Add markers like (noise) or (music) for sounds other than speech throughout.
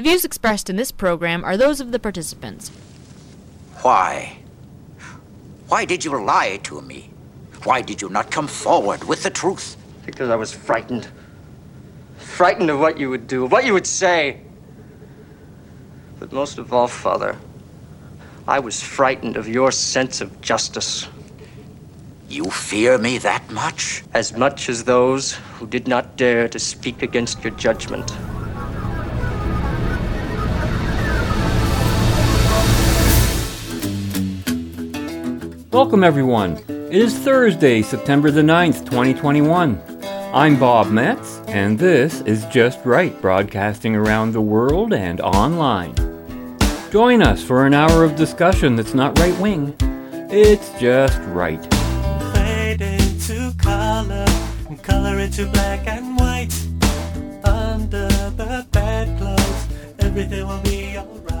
The views expressed in this program are those of the participants. Why? Why did you lie to me? Why did you not come forward with the truth? Because I was frightened. Frightened of what you would do, of what you would say. But most of all, Father, I was frightened of your sense of justice. You fear me that much? As much as those who did not dare to speak against your judgment. Welcome, everyone. It is Thursday, September the 9th, 2021. I'm Bob Metz, and this is Just Right, broadcasting around the world and online. Join us for an hour of discussion that's not right wing, it's just right. Fade into color, and color into black and white. Under the bedclothes, everything will be alright.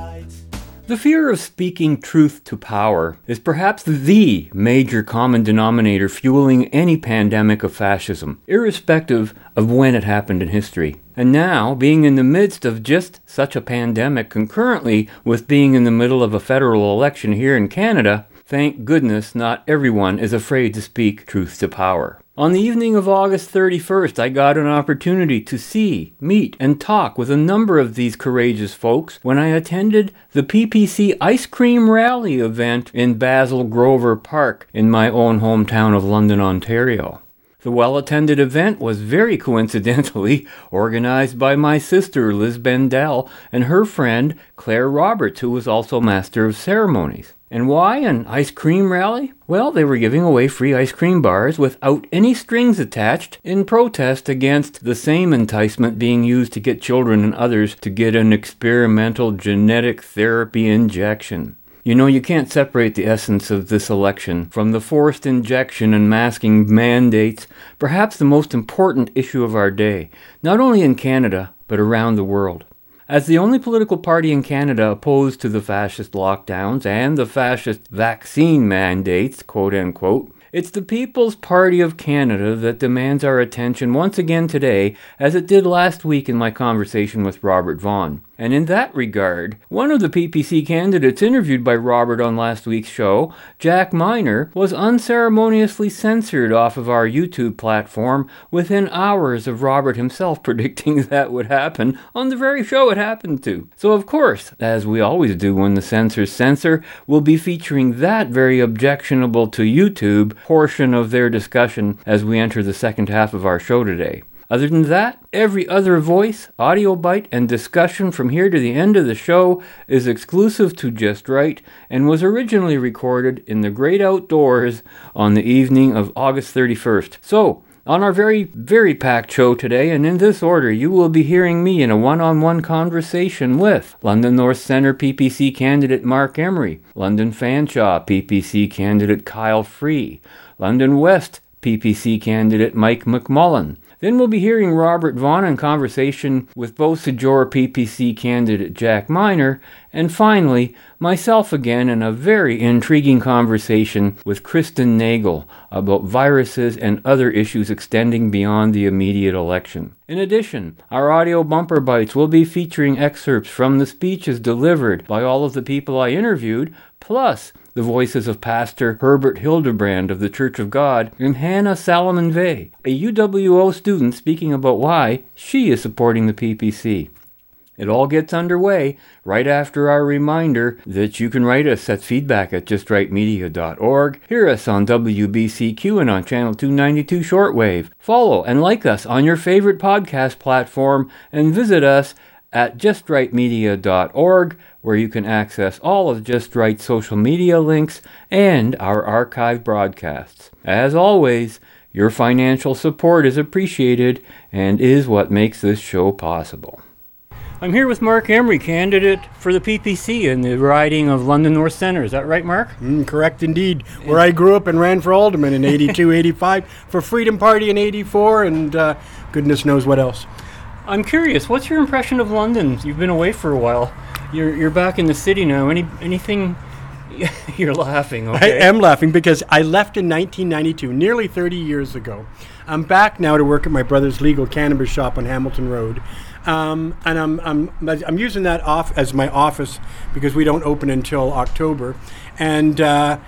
The fear of speaking truth to power is perhaps the major common denominator fueling any pandemic of fascism, irrespective of when it happened in history. And now, being in the midst of just such a pandemic concurrently with being in the middle of a federal election here in Canada, thank goodness not everyone is afraid to speak truth to power. On the evening of August 31st, I got an opportunity to see, meet, and talk with a number of these courageous folks when I attended the PPC Ice Cream Rally event in Basil Grover Park in my own hometown of London, Ontario. The well attended event was very coincidentally (laughs) organized by my sister Liz Bendel and her friend Claire Roberts, who was also Master of Ceremonies. And why an ice cream rally? Well, they were giving away free ice cream bars without any strings attached in protest against the same enticement being used to get children and others to get an experimental genetic therapy injection. You know, you can't separate the essence of this election from the forced injection and masking mandates, perhaps the most important issue of our day, not only in Canada, but around the world. As the only political party in Canada opposed to the fascist lockdowns and the fascist vaccine mandates, quote unquote, it's the People's Party of Canada that demands our attention once again today, as it did last week in my conversation with Robert Vaughn. And in that regard, one of the PPC candidates interviewed by Robert on last week's show, Jack Miner, was unceremoniously censored off of our YouTube platform within hours of Robert himself (laughs) predicting that would happen on the very show it happened to. So, of course, as we always do when the censors censor, we'll be featuring that very objectionable to YouTube portion of their discussion as we enter the second half of our show today. Other than that, every other voice, audio bite, and discussion from here to the end of the show is exclusive to Just Right and was originally recorded in the great outdoors on the evening of August 31st. So, on our very, very packed show today, and in this order, you will be hearing me in a one on one conversation with London North Centre PPC candidate Marc Emery, London Fanshawe PPC candidate Kyle Free, London West PPC candidate Mike McMullen, then we'll be hearing Robert Vaughn in conversation with both Sajora PPC candidate Jack Miner, and finally, myself again in a very intriguing conversation with Kristen Nagel about viruses and other issues extending beyond the immediate election. In addition, our audio bumper bites will be featuring excerpts from the speeches delivered by all of the people I interviewed, plus the voices of Pastor Herbert Hildebrandt of the Church of God and Hannah Salomon Vey, a UWO student speaking about why she is supporting the PPC. It all gets underway right after our reminder that you can write us at feedback at justrightmedia.org, hear us on WBCQ and on Channel 292 Shortwave, follow and like us on your favorite podcast platform, and visit us at justrightmedia.org, where you can access all of Just Right social media links and our archive broadcasts. As always, your financial support is appreciated and is what makes this show possible. I'm here with Marc Emery, candidate for the PPC in the riding of London North Centre. Is that right, Marc? Mm, correct indeed. Where I grew up and ran for alderman in 82, 85, for Freedom Party in 84, and uh, goodness knows what else. I'm curious, what's your impression of London? You've been away for a while. You're, you're back in the city now. Any anything? (laughs) you're laughing. Okay. I am laughing because I left in 1992, nearly 30 years ago. I'm back now to work at my brother's legal cannabis shop on Hamilton Road. Um, and I'm, I'm, I'm using that off as my office because we don't open until October. And uh,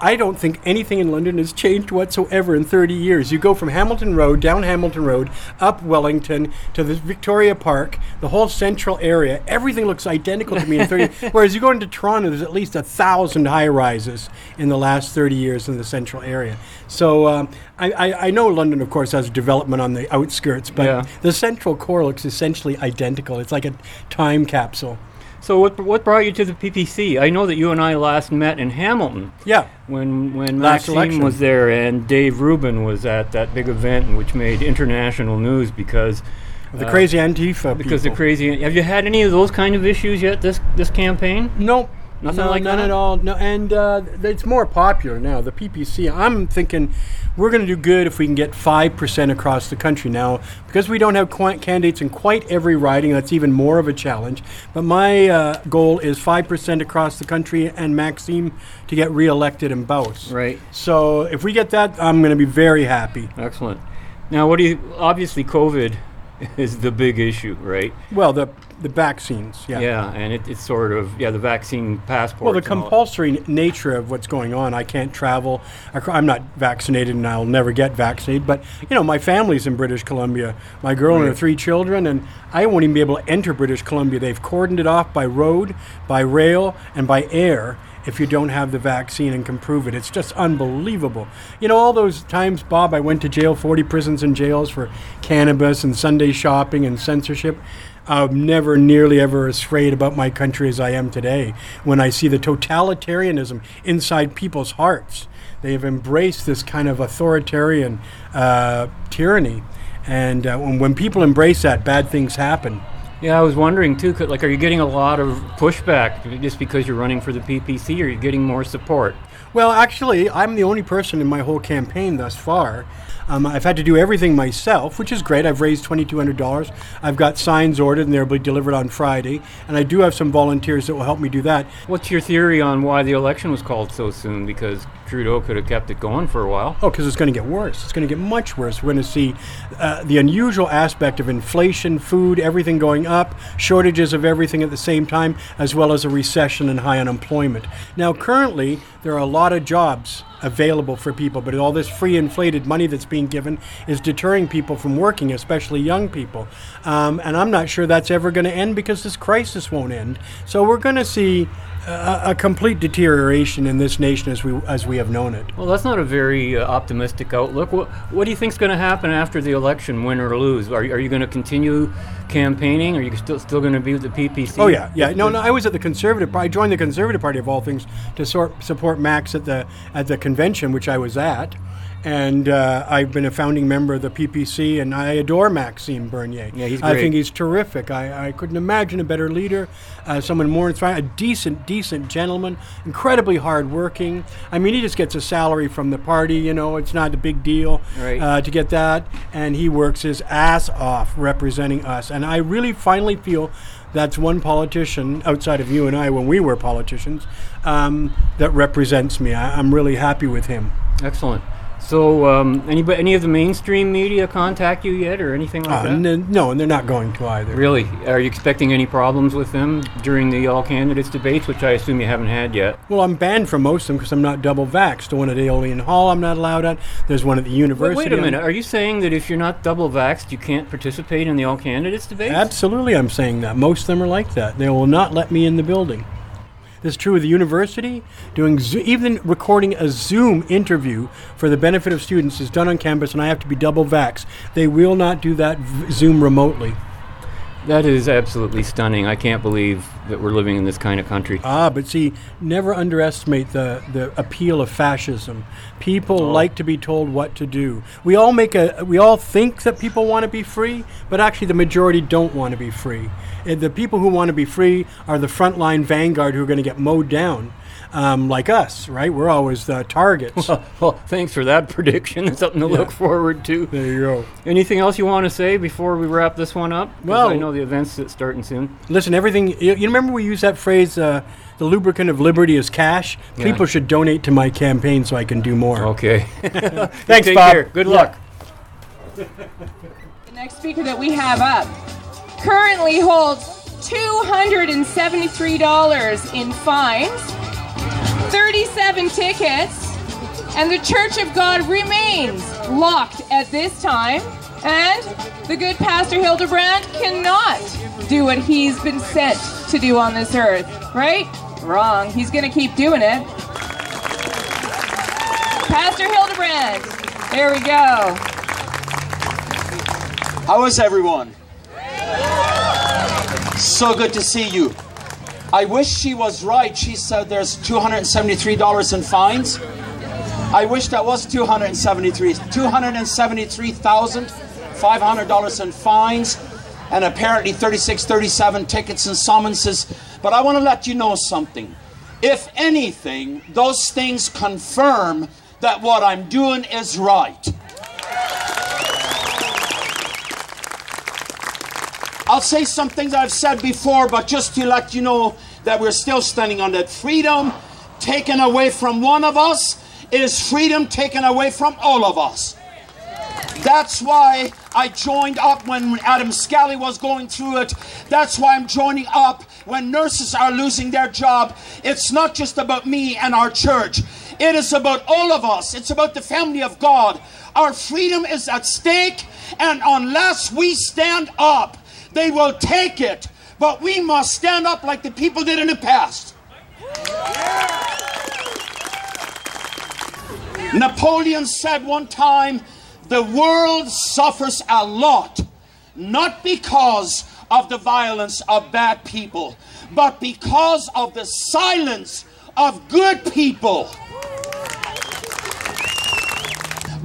I don't think anything in London has changed whatsoever in 30 years. You go from Hamilton Road, down Hamilton Road, up Wellington to the Victoria Park, the whole central area, everything looks identical to me in 30 (laughs) Whereas you go into Toronto, there's at least a thousand high rises in the last 30 years in the central area. So um, I, I, I know London, of course, has development on the outskirts, but Yeah. the central core looks essentially identical. It's like a time capsule. So what what brought you to the PPC? I know that you and I last met in Hamilton Yeah. when when Last Maxime election. was there and Dave Rubin was at that big event which made international news because The uh, crazy Antifa because the crazy. Have you had any of those kind of issues yet this this campaign? No, Nothing no, like none that? at all. No, and uh, it's more popular now. The PPC. I'm thinking we're going to do good if we can get five percent across the country now, because we don't have qu- candidates in quite every riding. That's even more of a challenge. But my uh, goal is five percent across the country, and Maxime to get reelected in both. Right. So if we get that, I'm going to be very happy. Excellent. Now, what do you? Obviously, COVID (laughs) is the big issue, right? Well, the the vaccines. Yeah. Yeah, and it, it's sort of yeah the vaccine passport. Well, the compulsory nature of what's going on, I can't travel. I'm not vaccinated and I'll never get vaccinated. But, you know, my family's in British Columbia. My girl and her three children, and I won't even be able to enter British Columbia. They've cordoned it off by road, by rail, and by air if you don't have the vaccine and can prove it. It's just unbelievable. You know, all those times, Bob, I went to jail, 40 prisons and jails for cannabis and Sunday shopping and censorship. I'm never nearly ever as afraid about my country as I am today when I see the totalitarianism inside people's hearts. They have embraced this kind of authoritarian uh, tyranny. And uh, when, when people embrace that, bad things happen. Yeah, I was wondering too. Like, are you getting a lot of pushback just because you're running for the PPC, or are you getting more support? Well, actually, I'm the only person in my whole campaign thus far. Um, I've had to do everything myself, which is great. I've raised $2,200. I've got signs ordered, and they'll be delivered on Friday. And I do have some volunteers that will help me do that. What's your theory on why the election was called so soon? Because Trudeau could have kept it going for a while. Oh, because it's going to get worse. It's going to get much worse. We're going to see uh, the unusual aspect of inflation, food, everything going up, shortages of everything at the same time, as well as a recession and high unemployment. Now, currently, there are a lot of jobs available for people, but all this free inflated money that's being given is deterring people from working, especially young people. Um, and I'm not sure that's ever going to end because this crisis won't end. So we're going to see a, a complete deterioration in this nation as we as we have known it. Well, that's not a very uh, optimistic outlook. What, what do you think is going to happen after the election, win or lose? Are, you- are you going to continue campaigning? Are you still still going to be with the PPC? Oh yeah, yeah. No, no. I was at the conservative. I joined the conservative party of all things to sort, support Max at the at the convention, which I was at, and uh, I've been a founding member of the PPC, and I adore Maxime Bernier. Yeah, he's great. I think he's terrific. I, I couldn't imagine a better leader, uh, someone more inspiring, a decent, decent gentleman, incredibly hardworking. I mean, he just gets a salary from the party. You know, it's not a big deal Right. uh, to get that, and he works his ass off representing us. And I really finally feel that's one politician outside of you and I when we were politicians um, that represents me. I, I'm really happy with him. Excellent. So, um, any any of the mainstream media contact you yet, or anything like Uh, that? n- no, and they're not going to either. Really? Are you expecting any problems with them during the all candidates debates, which I assume you haven't had yet? Well, I'm banned from most of them because I'm not double vaxxed. The one at Aeolian Hall, I'm not allowed at. There's one at the university. wait a I'm- minute. Are you saying that if you're not double vaxxed, you can't participate in the all candidates debates? Absolutely, I'm saying that. Most of them are like that. They will not let me in the building. This is true with the university. Doing Zo- even recording a Zoom interview for the benefit of students is done on campus, and I have to be double vax. They will not do that v- Zoom remotely. That is absolutely stunning. I can't believe that we're living in this kind of country. Ah, but see, never underestimate the, the appeal of fascism. People Oh. like to be told what to do. We all make a we all think that people want to be free, but actually the majority don't want to be free. And the people who want to be free are the frontline vanguard who are going to get mowed down, um, like us, right? We're always the targets. (laughs) well, thanks for that (laughs) prediction. It's Something to look forward to. there you go. Anything else you want to say before we wrap this one up? Well- I know the event's s- starting soon. Listen, everything. You, you remember we used that phrase, uh, "The lubricant of liberty is cash." Yeah. People should donate to my campaign so I can do more. Okay. (laughs) Thanks, Take Bob. care. Good Yeah. luck. The next speaker that we have up currently holds $273 in fines, 37 tickets, and the Church of God remains locked at this time. And the good Pastor Hildebrandt cannot do what he's been sent to do on this earth, right? Wrong. He's going to keep doing it. Pastor Hildebrandt. There we go. How is everyone? So good to see you. I wish she was right. She said there's $273 in fines. I wish that was 273. $273,500 in fines and apparently 36, 37 tickets and summonses. But I want to let you know something. If anything, those things confirm that what I'm doing is right. I'll say some things I've said before, but just to let you know that we're still standing on that freedom taken away from one of us is freedom taken away from all of us. That's why I joined up when Adam Skelly was going through it. That's why I'm joining up when nurses are losing their job. It's not just about me and our church, it is about all of us. It's about the family of God. Our freedom is at stake, and unless we stand up, they will take it. But we must stand up like the people did in the past. Napoleon said one time, the world suffers a lot, not because of the violence of bad people, but because of the silence of good people.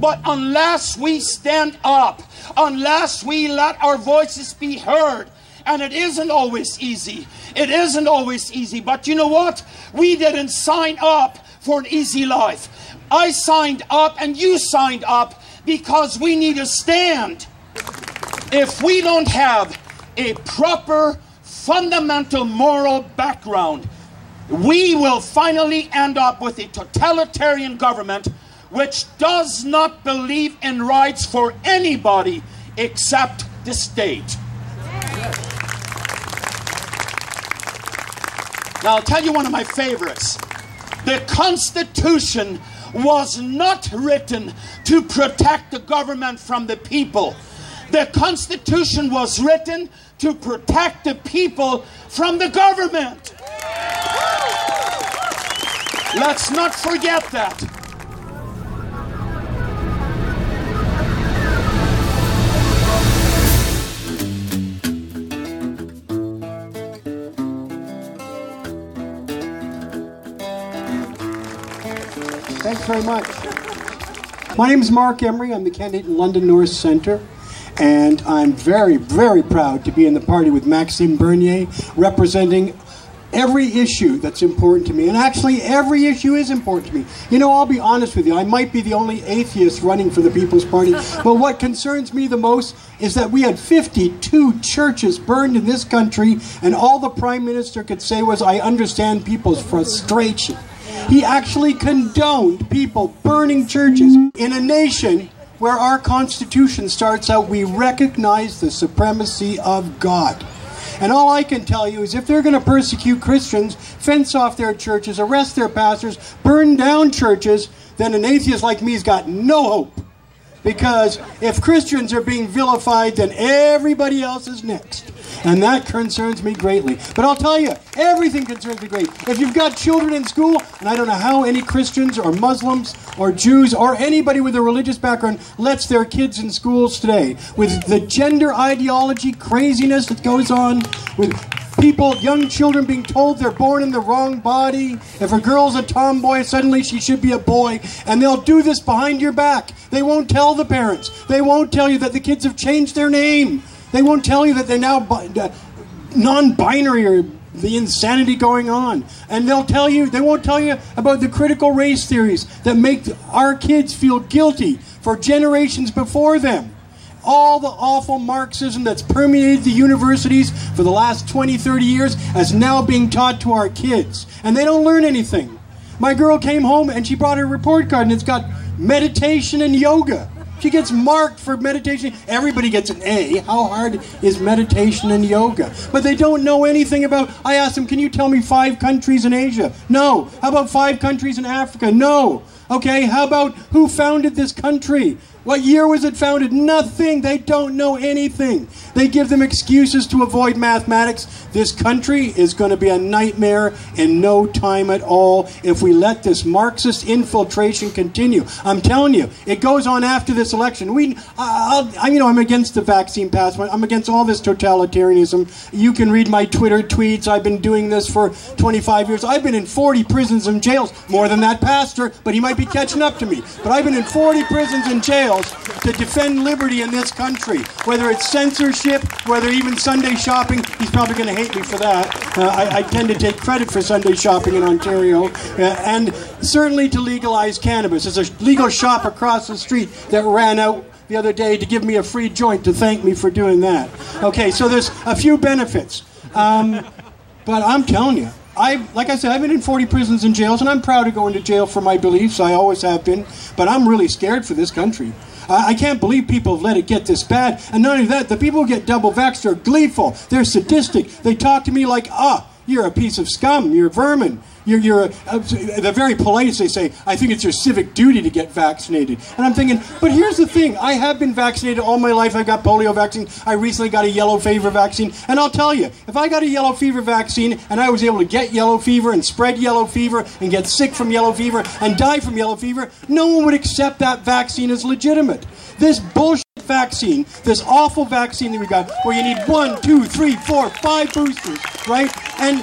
But unless we stand up, unless we let our voices be heard, and it isn't always easy. It isn't always easy. But you know what? We didn't sign up for an easy life. I signed up and you signed up because we need a stand. If we don't have a proper, fundamental moral background, we will finally end up with a totalitarian government which does not believe in rights for anybody except the state. Now, I'll tell you one of my favorites. The Constitution was not written to protect the government from the people. The Constitution was written to protect the people from the government. Let's not forget that. Thanks very much. My name is Marc Emery. I'm the candidate in London North Centre. And I'm very, very proud to be in the party with Maxime Bernier, representing every issue that's important to me. And actually, every issue is important to me. You know, I'll be honest with you, I might be the only atheist running for the People's Party, but what concerns me the most is that we had 52 churches burned in this country, and all the Prime Minister could say was, I understand people's frustration. He actually condoned people burning churches in a nation where our Constitution starts out, we recognize the supremacy of God. And all I can tell you is if they're going to persecute Christians, fence off their churches, arrest their pastors, burn down churches, then an atheist like me's got no hope. Because if Christians are being vilified, then everybody else is next. And that concerns me greatly. But I'll tell you, everything concerns me greatly. If you've got children in school, and I don't know how any Christians or Muslims or Jews or anybody with a religious background lets their kids in schools today, with the gender ideology craziness that goes on, with people, young children being told they're born in the wrong body. If a girl's a tomboy, suddenly she should be a boy. And they'll do this behind your back. They won't tell the parents. They won't tell you that the kids have changed their name. They won't tell you that they're now non binary or the insanity going on. And they'll tell you, they won't tell you about the critical race theories that make our kids feel guilty for generations before them all the awful Marxism that's permeated the universities for the last 20, 30 years is now being taught to our kids. And they don't learn anything. My girl came home and she brought her report card and it's got meditation and yoga. She gets marked for meditation. Everybody gets an A. How hard is meditation and yoga? But they don't know anything about. I asked them, "Can you tell me five countries in Asia?" No. How about five countries in Africa? No. Okay. How about who founded this country? What year was it founded? Nothing. They don't know anything. They give them excuses to avoid mathematics. This country is going to be a nightmare in no time at all if we let this Marxist infiltration continue. I'm telling you, it goes on after this election. We, I'll, I, you know, I'm against the vaccine passport. I'm against all this totalitarianism. You can read my Twitter tweets. I've been doing this for 25 years. I've been in 40 prisons and jails, more than that pastor, but he might be catching up to me. But I've been in 40 prisons and jails to defend liberty in this country. Whether it's censorship, whether even Sunday shopping, he's probably going to hate me for that. Uh, I, I, tend to take credit for Sunday shopping in Ontario. Uh, and certainly to legalize cannabis. There's a legal shop across the street that ran out the other day to give me a free joint to thank me for doing that. Okay, so there's a few benefits. Um, but I'm telling you, I, like I said, I've been in 40 prisons and jails, and I'm proud to go into jail for my beliefs. I always have been. But I'm really scared for this country. I, I can't believe people have let it get this bad. And not only that, the people who get double vaxxed are gleeful. They're sadistic. They talk to me like, ah, you're a piece of scum. You're vermin. You're, you're a, a, the very polite. They say, I think it's your civic duty to get vaccinated. And I'm thinking, but here's the thing. I have been vaccinated all my life. I've got polio vaccine. I recently got a yellow fever vaccine. And I'll tell you, if I got a yellow fever vaccine and I was able to get yellow fever and spread yellow fever and get sick from yellow fever and die from yellow fever, no one would accept that vaccine as legitimate. This bullshit vaccine, this awful vaccine that we got, where you need one, two, three, four, five boosters, right? And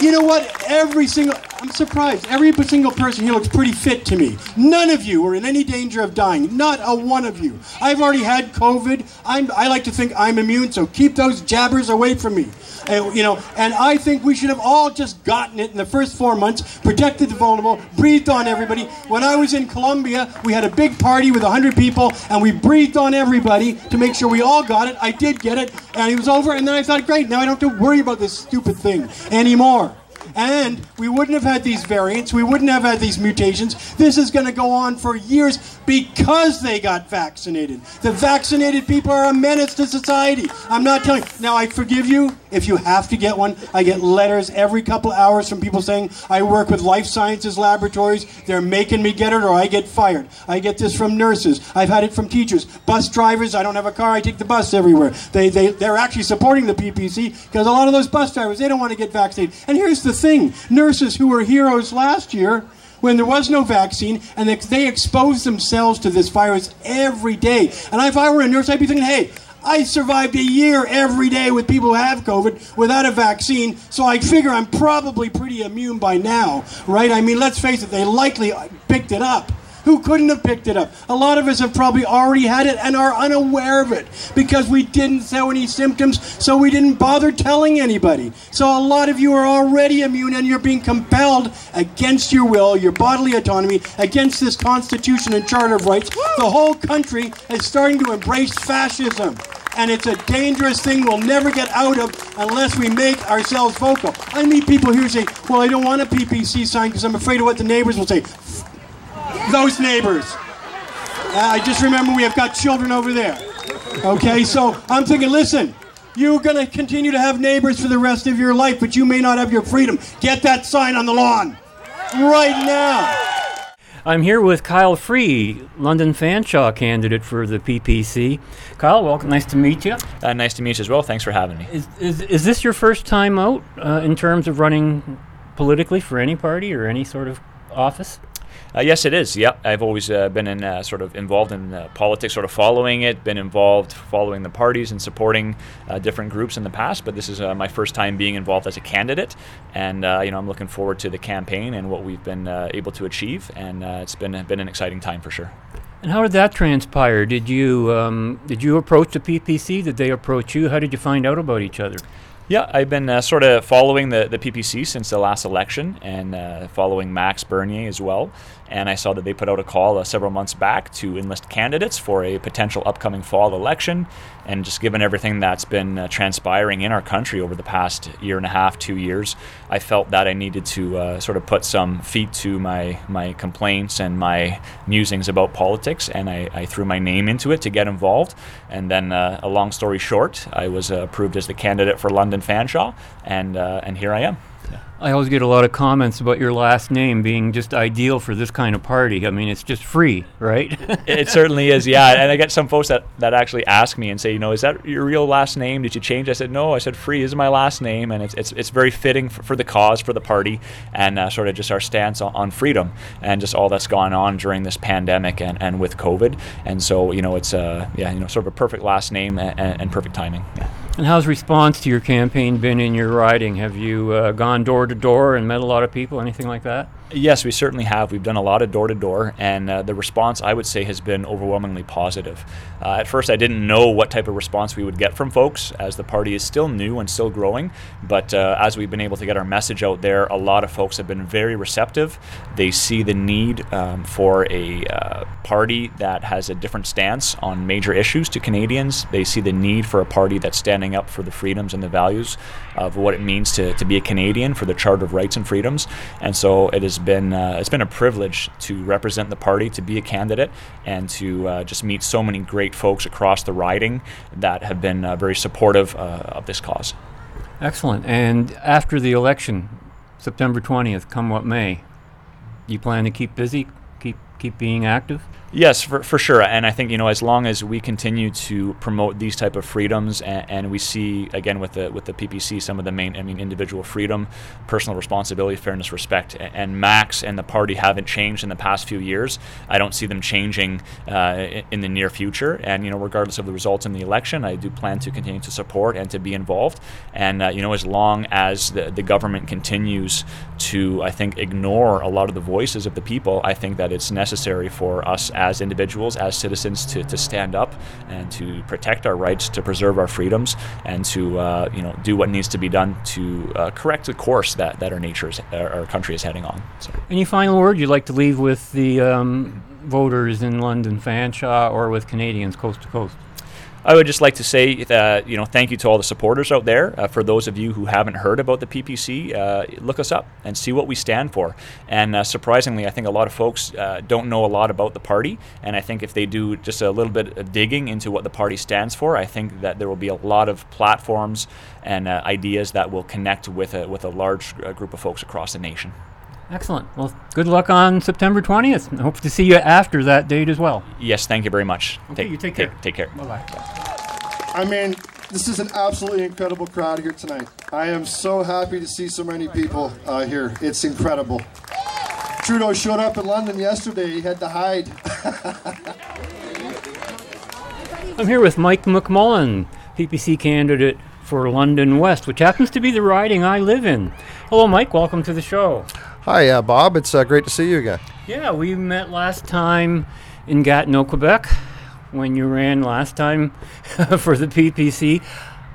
you know what? Every single, I'm surprised. Every single person here looks pretty fit to me. None of you are in any danger of dying. Not a one of you. I've already had COVID. I'm, I like to think I'm immune, so keep those jabbers away from me. Uh, you know, and I think we should have all just gotten it in the first four months, protected the vulnerable, breathed on everybody. When I was in Colombia, we had a big party with 100 people, and we breathed on everybody to make sure we all got it. I did get it, and it was over, and then I thought, great, now I don't have to worry about this stupid thing anymore. And we wouldn't have had these variants, we wouldn't have had these mutations. This is going to go on for years because they got vaccinated. The vaccinated people are a menace to society. I'm not telling you. Now, I forgive you if you have to get one. I get letters every couple hours from people saying, I work with life sciences laboratories. They're making me get it or I get fired. I get this from nurses. I've had it from teachers. Bus drivers, I don't have a car. I take the bus everywhere. They, they, they're actually supporting the PPC because a lot of those bus drivers, they don't want to get vaccinated. And here's the thing nurses who were heroes last year when there was no vaccine and they, they exposed themselves to this virus every day. And if I were a nurse, I'd be thinking, hey, I survived a year every day with people who have COVID without a vaccine, so I figure I'm probably pretty immune by now, right? I mean, let's face it, they likely picked it up who couldn't have picked it up. A lot of us have probably already had it and are unaware of it because we didn't show any symptoms, so we didn't bother telling anybody. So a lot of you are already immune and you're being compelled against your will, your bodily autonomy, against this Constitution and Charter of Rights. The whole country is starting to embrace fascism and it's a dangerous thing we'll never get out of unless we make ourselves vocal. I meet people here saying, Well, I don't want a PPC sign because I'm afraid of what the neighbors will say those neighbors. Uh, I just remember we have got children over there. Okay, so I'm thinking, listen, you're going to continue to have neighbors for the rest of your life, but you may not have your freedom. Get that sign on the lawn right now. I'm here with Kyle Free, London Fanshawe candidate for the PPC. Kyle, welcome. Nice to meet you. Uh, nice to meet you as well. Thanks for having me. Is, is, is this your first time out uh, in terms of running politically for any party or any sort of office? Uh, yes, it is. Yeah, I've always uh, been in uh, sort of involved in uh, politics, sort of following it. Been involved following the parties and supporting uh, different groups in the past. But this is uh, my first time being involved as a candidate, and you know I'm looking forward to the campaign and what we've been able to achieve. And it's been been an exciting time for sure. And how did that transpire? Did you um, did you approach the PPC? Did they approach you? How did you find out about each other? Yeah, I've been uh, sort of following the, the PPC since the last election and uh, following Max Bernier as well. And I saw that they put out a call uh, several months back to enlist candidates for a potential upcoming fall election. And just given everything that's been uh, transpiring in our country over the past year and a half, two years, I felt that I needed to uh, sort of put some feet to my, my complaints and my musings about politics. And I, I threw my name into it to get involved. And then, uh, a long story short, I was approved as the candidate for London Fanshawe, and, uh, and here I am. I always get a lot of comments about your last name being just ideal for this kind of party. I mean, it's just free, right? (laughs) it certainly is, yeah. And I get some folks that, that actually ask me and say, you know, is that your real last name? Did you change? I said, no. I said, free is my last name, and it's it's, it's very fitting for, for the cause, for the party, and uh, sort of just our stance on, on, freedom and just all that's gone on during this pandemic and, and with COVID. And so, you know, it's uh, yeah, you know, sort of a perfect last name and, and perfect timing. Yeah. And how's response to your campaign been in your riding? Have you uh, gone door to door and met a lot of people, anything like that? Yes, we certainly have. We've done a lot of door to door, and uh, the response I would say has been overwhelmingly positive. Uh, at first, I didn't know what type of response we would get from folks, as the party is still new and still growing. But uh, as we've been able to get our message out there, a lot of folks have been very receptive. They see the need um, for a uh, party that has a different stance on major issues to Canadians. They see the need for a party that's standing up for the freedoms and the values of what it means to, to be a Canadian, for the Charter of Rights and Freedoms. And so it is has been uh, it's been a privilege to represent the party, to be a candidate, and to uh, just meet so many great folks across the riding that have been uh, very supportive uh, of this cause. Excellent. And after the election, September twentieth, come what may, you plan to keep busy, keep keep being active. Yes, for, for sure. And I think you know as long as we continue to promote these type of freedoms, and, and, we see again with the with the PPC some of the main, I mean, individual freedom, personal responsibility, fairness, respect, and, Max and the party haven't changed in the past few years. I don't see them changing uh, in the near future. And you know, regardless of the results in the election, I do plan to continue to support and to be involved. And uh, you know, as long as the, the government continues to, I think, ignore a lot of the voices of the people, I think that it's necessary for us as individuals, as citizens, to, to stand up and to protect our rights, to preserve our freedoms, and to uh, you know do what needs to be done to uh, correct the course that, that our nature is, our country is heading on. So. Any final word you'd like to leave with the um, voters in London, Fanshawe, or with Canadians coast to coast? I would just like to say you know thank you to all the supporters out there. Uh, for those of you who haven't heard about the PPC, uh, look us up and see what we stand for. And uh, surprisingly, I think a lot of folks uh, don't know a lot about the party. And I think if they do just a little bit of digging into what the party stands for, I think that there will be a lot of platforms and uh, ideas that will connect with a, with a large group of folks across the nation. Excellent. Well, good luck on September 20th. I hope to see you after that date as well. Yes, thank you very much. Okay, take, you take care. Take, take care. Bye bye. I mean, this is an absolutely incredible crowd here tonight. I am so happy to see so many people uh, here. It's incredible. Trudeau showed up in London yesterday. He had to hide. (laughs) I'm here with Mike McMullen, PPC candidate for London West, which happens to be the riding I live in. Hello, Mike. Welcome to the show. Hi, uh, Bob. It's uh, great to see you again. Yeah, we met last time in Gatineau, Quebec, when you ran last time (laughs) for the PPC.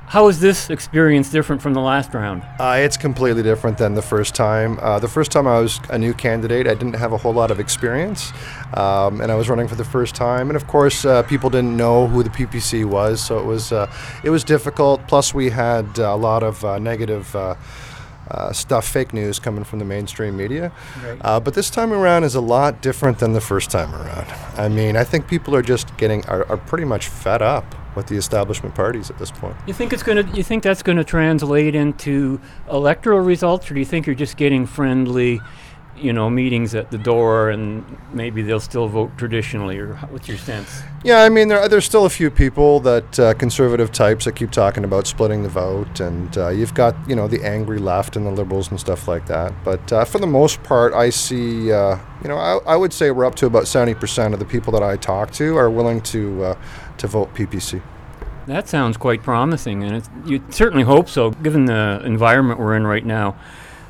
How is this experience different from the last round? Uh, it's completely different than the first time. Uh, the first time I was a new candidate, I didn't have a whole lot of experience, um, and I was running for the first time. And of course, uh, people didn't know who the PPC was, so it was uh, it was difficult. Plus, we had a lot of uh, negative uh, stuff, fake news coming from the mainstream media. Right. Uh, but this time around is a lot different than the first time around. I mean, I think people are just getting are, are pretty much fed up with the establishment parties at this point. You think it's going to? You think that's going to translate into electoral results, or do you think you're just getting friendly? You know, meetings at the door, and maybe they'll still vote traditionally. Or what's your sense? Yeah, I mean, there, there's still a few people that uh, conservative types that keep talking about splitting the vote, and uh, you've got you know the angry left and the liberals and stuff like that. But uh, for the most part, I see, uh, you know, I, I, would say we're up to about seventy percent of the people that I talk to are willing to uh, to vote PPC. That sounds quite promising, and you certainly hope so, given the environment we're in right now.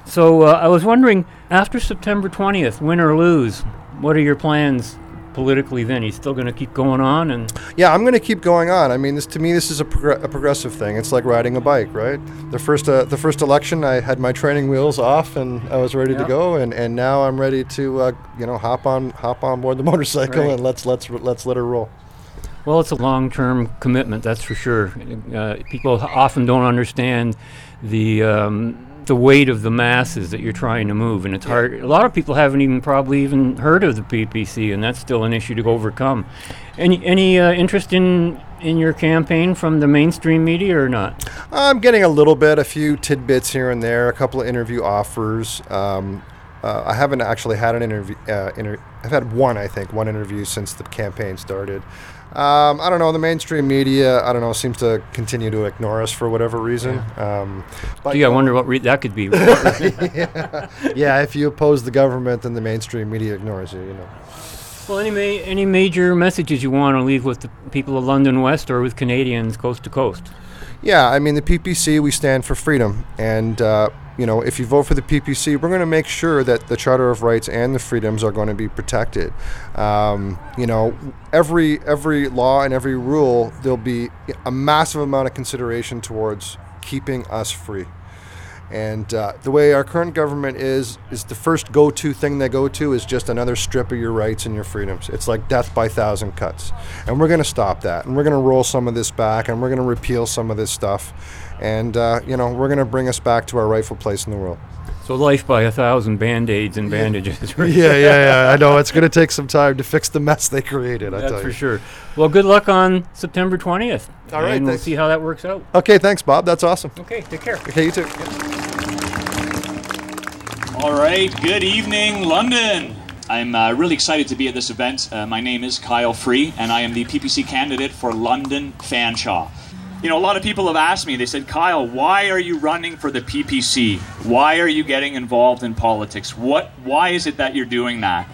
So uh, I was wondering, after September 20th, win or lose, what are your plans politically then? He's still going to keep going on and Yeah, I'm going to keep going on. I mean, this to me, this is a, progr- a progressive thing. It's like riding a bike, right? The first, uh, the first election, I had my training wheels off and I was ready to go, and, and now I'm ready to, uh, you know, hop on hop on board the (laughs) motorcycle Right. and let's let's let's let her roll. Well, it's a long-term commitment, that's for sure. Uh, people often don't understand the um, the weight of the masses that you're trying to move, and it's hard. A lot of people haven't even probably even heard of the PPC, and that's still an issue to overcome. Any any uh, interest in in your campaign from the mainstream media or not? I'm getting a little bit, a few tidbits here and there, a couple of interview offers. Um, uh, I haven't actually had an interview. Uh, inter- I've had one, I think, one interview since the campaign started. Um, I don't know. The mainstream media, I don't know, seems to continue to ignore us for whatever reason. Um, but Gee, I wonder what re- that could be. (laughs) yeah. yeah, if you oppose the government, then the mainstream media ignores you. You know. Well, any ma- any major messages you want to leave with the people of London West or with Canadians coast to coast? Yeah, I mean the PPC, we stand for freedom, and uh, you know if you vote for the PPC, we're going to make sure that the Charter of Rights and the freedoms are going to be protected. Um, you know, every every law and every rule, there'll be a massive amount of consideration towards keeping us free. And uh, the way our current government is, is the first go-to thing they go to is just another strip of your rights and your freedoms. It's like death by thousand cuts, and we're going to stop that, and we're going to roll some of this back, and we're going to repeal some of this stuff, and uh, you know we're going to bring us back to our rightful place in the world. So life by a thousand band-aids and bandages. (laughs) (laughs) right? yeah, yeah, yeah. I know it's going to take some time to fix the mess they created. I That's tell for you. sure. Well, good luck on September 20th. All right, and we'll thanks. see how that works out. Okay, thanks, Bob. That's awesome. Okay, take care. Okay, you too. All right, good evening, London. I'm uh, really excited to be at this event. Uh, my name is Kyle Free, and I am the PPC candidate for London Fanshawe. You know, a lot of people have asked me, they said, Kyle, why are you running for the PPC? Why are you getting involved in politics? What, why is it that you're doing that?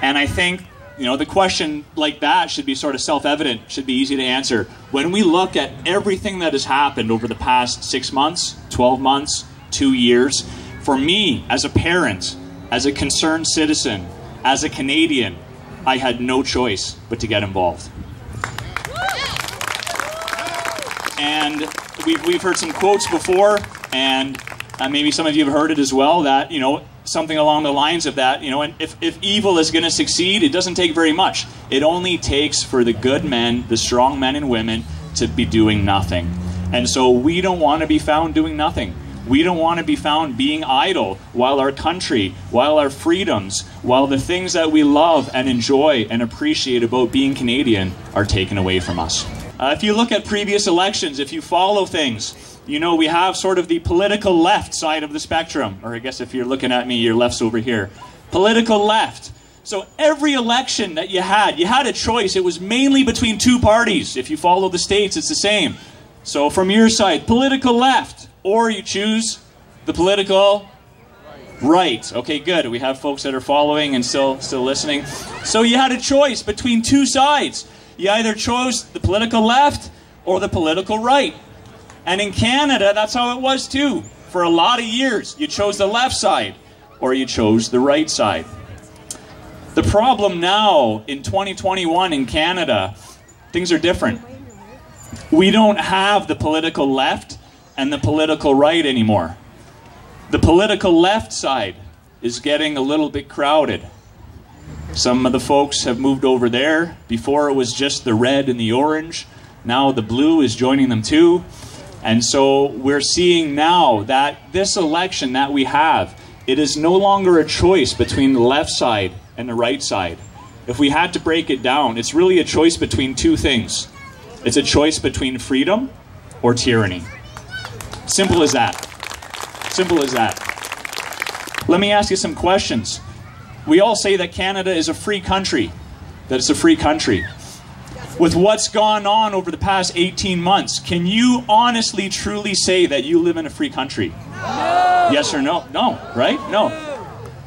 And I think, you know, the question like that should be sort of self evident, should be easy to answer. When we look at everything that has happened over the past six months, 12 months, two years, for me, as a parent, as a concerned citizen, as a Canadian, I had no choice but to get involved. And we've, we've heard some quotes before, and uh, maybe some of you have heard it as well, that, you know, something along the lines of that, you know, and if, if evil is going to succeed, it doesn't take very much. It only takes for the good men, the strong men and women, to be doing nothing. And so we don't want to be found doing nothing. We don't want to be found being idle while our country, while our freedoms, while the things that we love and enjoy and appreciate about being Canadian are taken away from us. Uh, if you look at previous elections, if you follow things, you know we have sort of the political left side of the spectrum. Or I guess if you're looking at me, your left's over here. Political left. So every election that you had, you had a choice. It was mainly between two parties. If you follow the states, it's the same. So from your side, political left, or you choose the political right. Okay, good. We have folks that are following and still still listening. So you had a choice between two sides. You either chose the political left or the political right. And in Canada, that's how it was too. For a lot of years, you chose the left side or you chose the right side. The problem now in 2021 in Canada, things are different. We don't have the political left and the political right anymore. The political left side is getting a little bit crowded. Some of the folks have moved over there. Before it was just the red and the orange. Now the blue is joining them too. And so we're seeing now that this election that we have, it is no longer a choice between the left side and the right side. If we had to break it down, it's really a choice between two things. It's a choice between freedom or tyranny. Simple as that. Simple as that. Let me ask you some questions. We all say that Canada is a free country, that it's a free country. With what's gone on over the past 18 months, can you honestly, truly say that you live in a free country? No. Yes or no? No, right? No.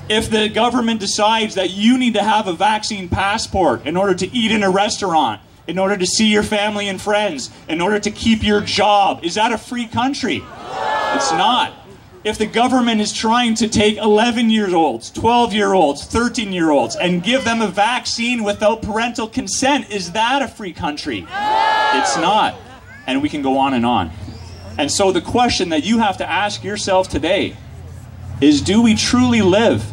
If the government decides that you need to have a vaccine passport in order to eat in a restaurant, in order to see your family and friends, in order to keep your job, is that a free country? It's not. If the government is trying to take 11 year olds, 12 year olds, 13 year olds, and give them a vaccine without parental consent, is that a free country? It's not. And we can go on and on. And so the question that you have to ask yourself today is do we truly live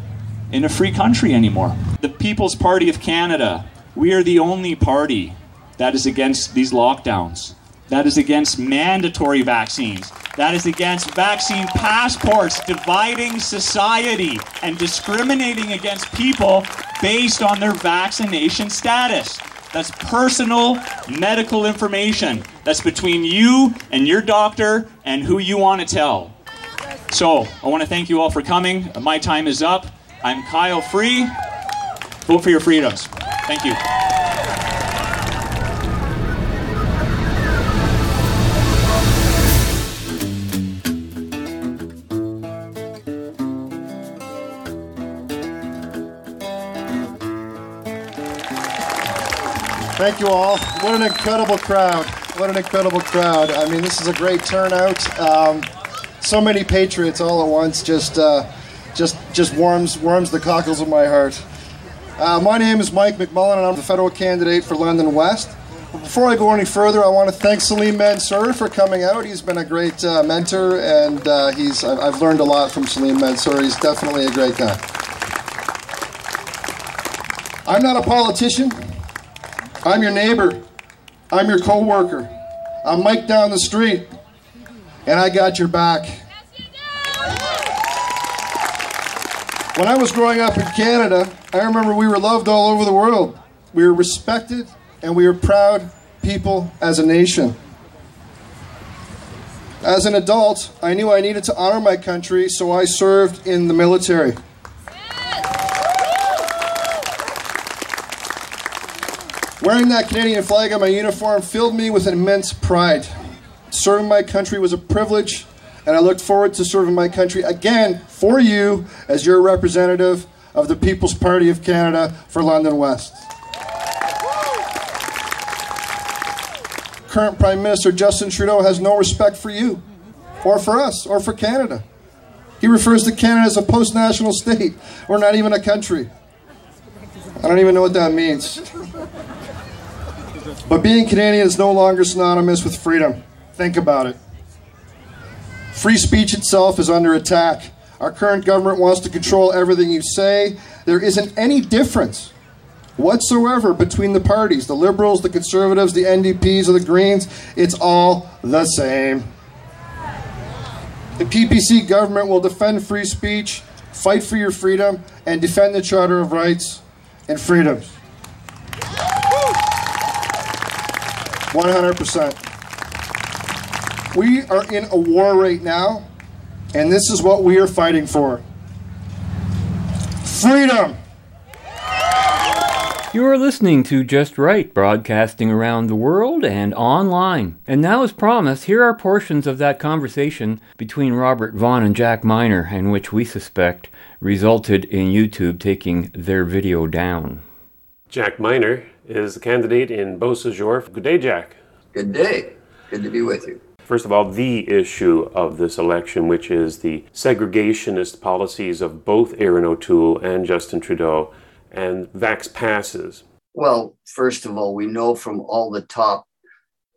in a free country anymore? The People's Party of Canada, we are the only party that is against these lockdowns, that is against mandatory vaccines, that is against vaccine passports, dividing society and discriminating against people based on their vaccination status. That's personal medical information. That's between you and your doctor and who you want to tell. So, I want to thank you all for coming. My time is up. I'm Kyle Free. Vote for your freedoms. Thank you. Thank you all. What an incredible crowd. What an incredible crowd. I mean, this is a great turnout. Um, so many patriots all at once just uh, just just warms warms the cockles of my heart. Uh, my name is Mike McMullen, and I'm the federal candidate for London West. But before I go any further, I want to thank Salim Mansur for coming out. He's been a great uh, mentor, and uh, he's I've learned a lot from Salim Mansur. He's definitely a great guy. I'm not a politician. I'm your neighbor. I'm your co-worker. I'm Mike down the street, and I got your back. When I was growing up in Canada, I remember we were loved all over the world. We were respected, and we were proud people as a nation. As an adult, I knew I needed to honor my country, so I served in the military. Wearing that Canadian flag on my uniform filled me with an immense pride. Serving my country was a privilege, and I look forward to serving my country again for you as your representative of the People's Party of Canada for London West. Current Prime Minister Justin Trudeau has no respect for you, or for us, or for Canada. He refers to Canada as a post national state, We're not even a country. I don't even know what that means. But being Canadian is no longer synonymous with freedom. Think about it. Free speech itself is under attack. Our current government wants to control everything you say. There isn't any difference whatsoever between the parties the Liberals, the Conservatives, the NDPs, or the Greens. It's all the same. The PPC government will defend free speech, fight for your freedom, and defend the Charter of Rights and Freedoms. 100%. We are in a war right now, and this is what we are fighting for freedom. You are listening to Just Right, broadcasting around the world and online. And now, as promised, here are portions of that conversation between Robert Vaughn and Jack Miner, in which we suspect resulted in YouTube taking their video down. Jack Miner is the candidate in Beausejour. Good day, Jack. Good day. Good to be with you. First of all, the issue of this election, which is the segregationist policies of both Erin O'Toole and Justin Trudeau and Vax passes. Well, first of all, we know from all the top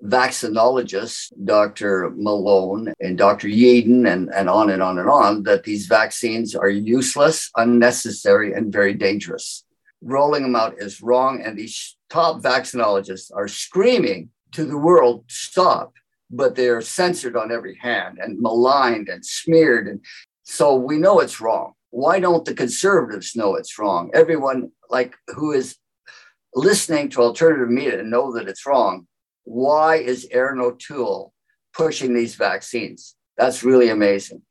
vaccinologists, Dr. Malone and Dr. Yeadon, and, and on and on and on, that these vaccines are useless, unnecessary, and very dangerous. Rolling them out is wrong, and these top vaccinologists are screaming to the world, stop, but they are censored on every hand and maligned and smeared. And so we know it's wrong. Why don't the conservatives know it's wrong? Everyone like who is listening to alternative media and know that it's wrong. Why is Erin O'Toole pushing these vaccines? That's really amazing.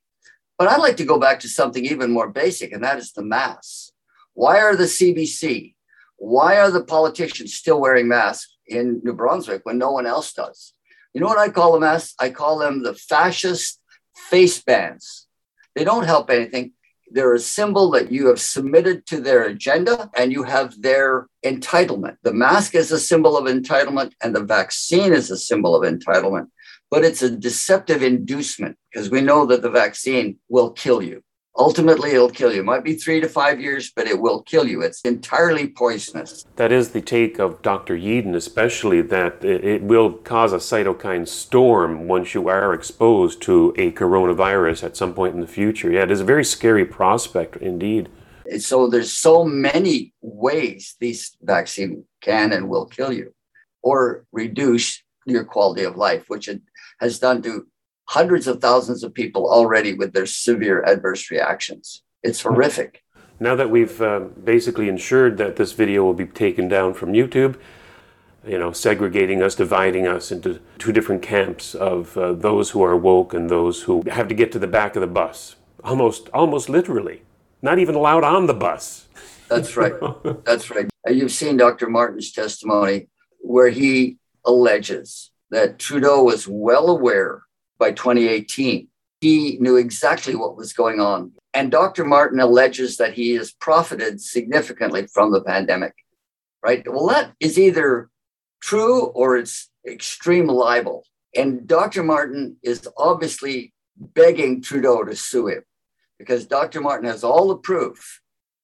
But I'd like to go back to something even more basic, and that is the mass. Why are the CBC, why are the politicians still wearing masks in New Brunswick when no one else does? You know what I call them as? I call them the fascist face bands. They don't help anything. They're a symbol that you have submitted to their agenda and you have their entitlement. The mask is a symbol of entitlement and the vaccine is a symbol of entitlement. but it's a deceptive inducement because we know that the vaccine will kill you. Ultimately, it'll kill you. It might be three to five years, but it will kill you. It's entirely poisonous. That is the take of Dr. Yeadon, especially that it, will cause a cytokine storm once you are exposed to a coronavirus at some point in the future. Yeah, it is a very scary prospect indeed. So there's so many ways these vaccine can and will kill you or reduce your quality of life, which it has done to hundreds of thousands of people already with their severe adverse reactions. It's horrific. Now that we've uh, basically ensured that this video will be taken down from YouTube, you know, segregating us, dividing us into two different camps of uh, those who are woke and those who have to get to the back of the bus, almost, almost literally, not even allowed on the bus. That's (laughs) right. That's right. You've seen Dr. Martin's testimony where he alleges that Trudeau was well aware by 2018. He knew exactly what was going on. And Dr. Martin alleges that he has profited significantly from the pandemic, right? Well, that is either true or it's extreme libel. And Dr. Martin is obviously begging Trudeau to sue him because Dr. Martin has all the proof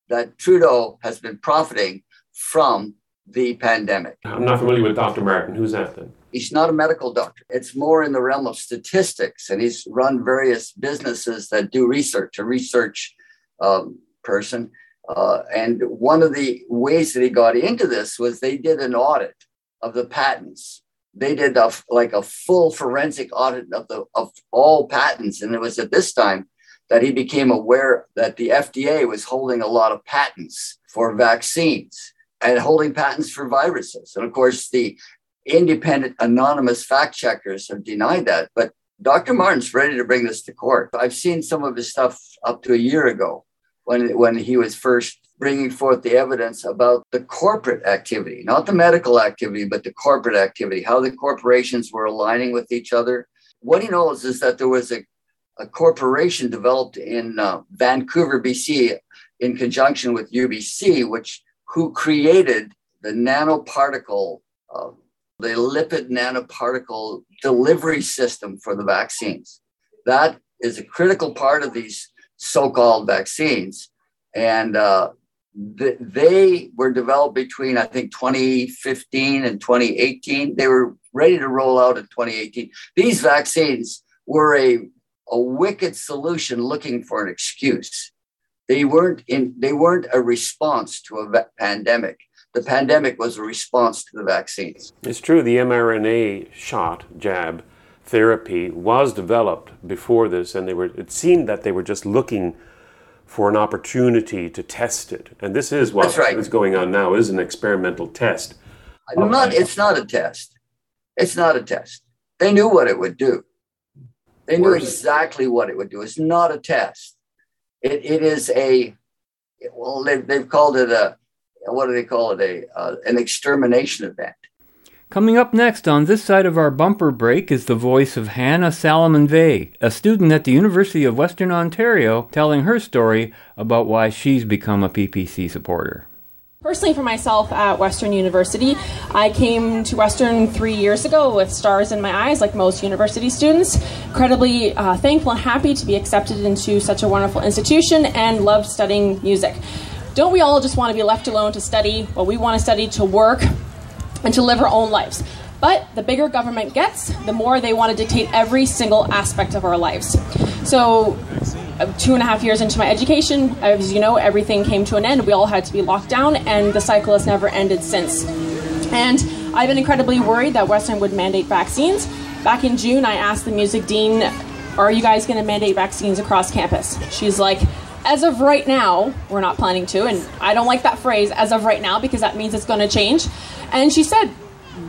that Trudeau has been profiting from the pandemic. I'm not familiar with Dr. Martin. Who's that then? He's not a medical doctor. It's more in the realm of statistics, and he's run various businesses that do research, a research um, person. Uh, and one of the ways that he got into this was they did an audit of the patents. They did a, like a full forensic audit of the of all patents, and it was at this time that he became aware that the FDA was holding a lot of patents for vaccines and holding patents for viruses. And of course, the independent anonymous fact checkers have denied that. But Dr. Martin's ready to bring this to court. I've seen some of his stuff up to a year ago when, when he was first bringing forth the evidence about the corporate activity, not the medical activity, but the corporate activity, how the corporations were aligning with each other. What he knows is that there was a, a corporation developed in uh, Vancouver, BC, in conjunction with UBC, which who created the nanoparticle, uh, the lipid nanoparticle delivery system for the vaccines. That is a critical part of these so-called vaccines, and uh, th- they were developed between I think 2015 and 2018. They were ready to roll out in 2018. These vaccines were a a wicked solution looking for an excuse they weren't in they weren't a response to a pandemic the pandemic was a response to the vaccines. It's true the mrna shot jab therapy was developed before this and they were it seemed that they were just looking for an opportunity to test it. And this is what right. is going on now is an experimental test. Not, oh, it's not a test. It's not a test. They knew what it would do. They knew exactly what it would do. It's not a test. It, it is a well they've, they've called it a what do they call it a uh, an extermination event Coming up next on this side of our bumper break is the voice of Hannah Salomon Vey, a student at the University of Western Ontario, telling her story about why she's become a PPC supporter. Personally, for myself at Western University, I came to Western three years ago with stars in my eyes, like most university students. Incredibly uh, thankful and happy to be accepted into such a wonderful institution and loved studying music. Don't we all just want to be left alone to study? what we want to study to work and to live our own lives. But the bigger government gets, the more they want to dictate every single aspect of our lives. So, uh, two and a half years into my education, as you know, everything came to an end. We all had to be locked down, and the cycle has never ended since. And I've been incredibly worried that Western would mandate vaccines. Back in June, I asked the music dean, Are you guys going to mandate vaccines across campus? She's like, as of right now, we're not planning to. And I don't like that phrase, as of right now, because that means it's going to change. And she said,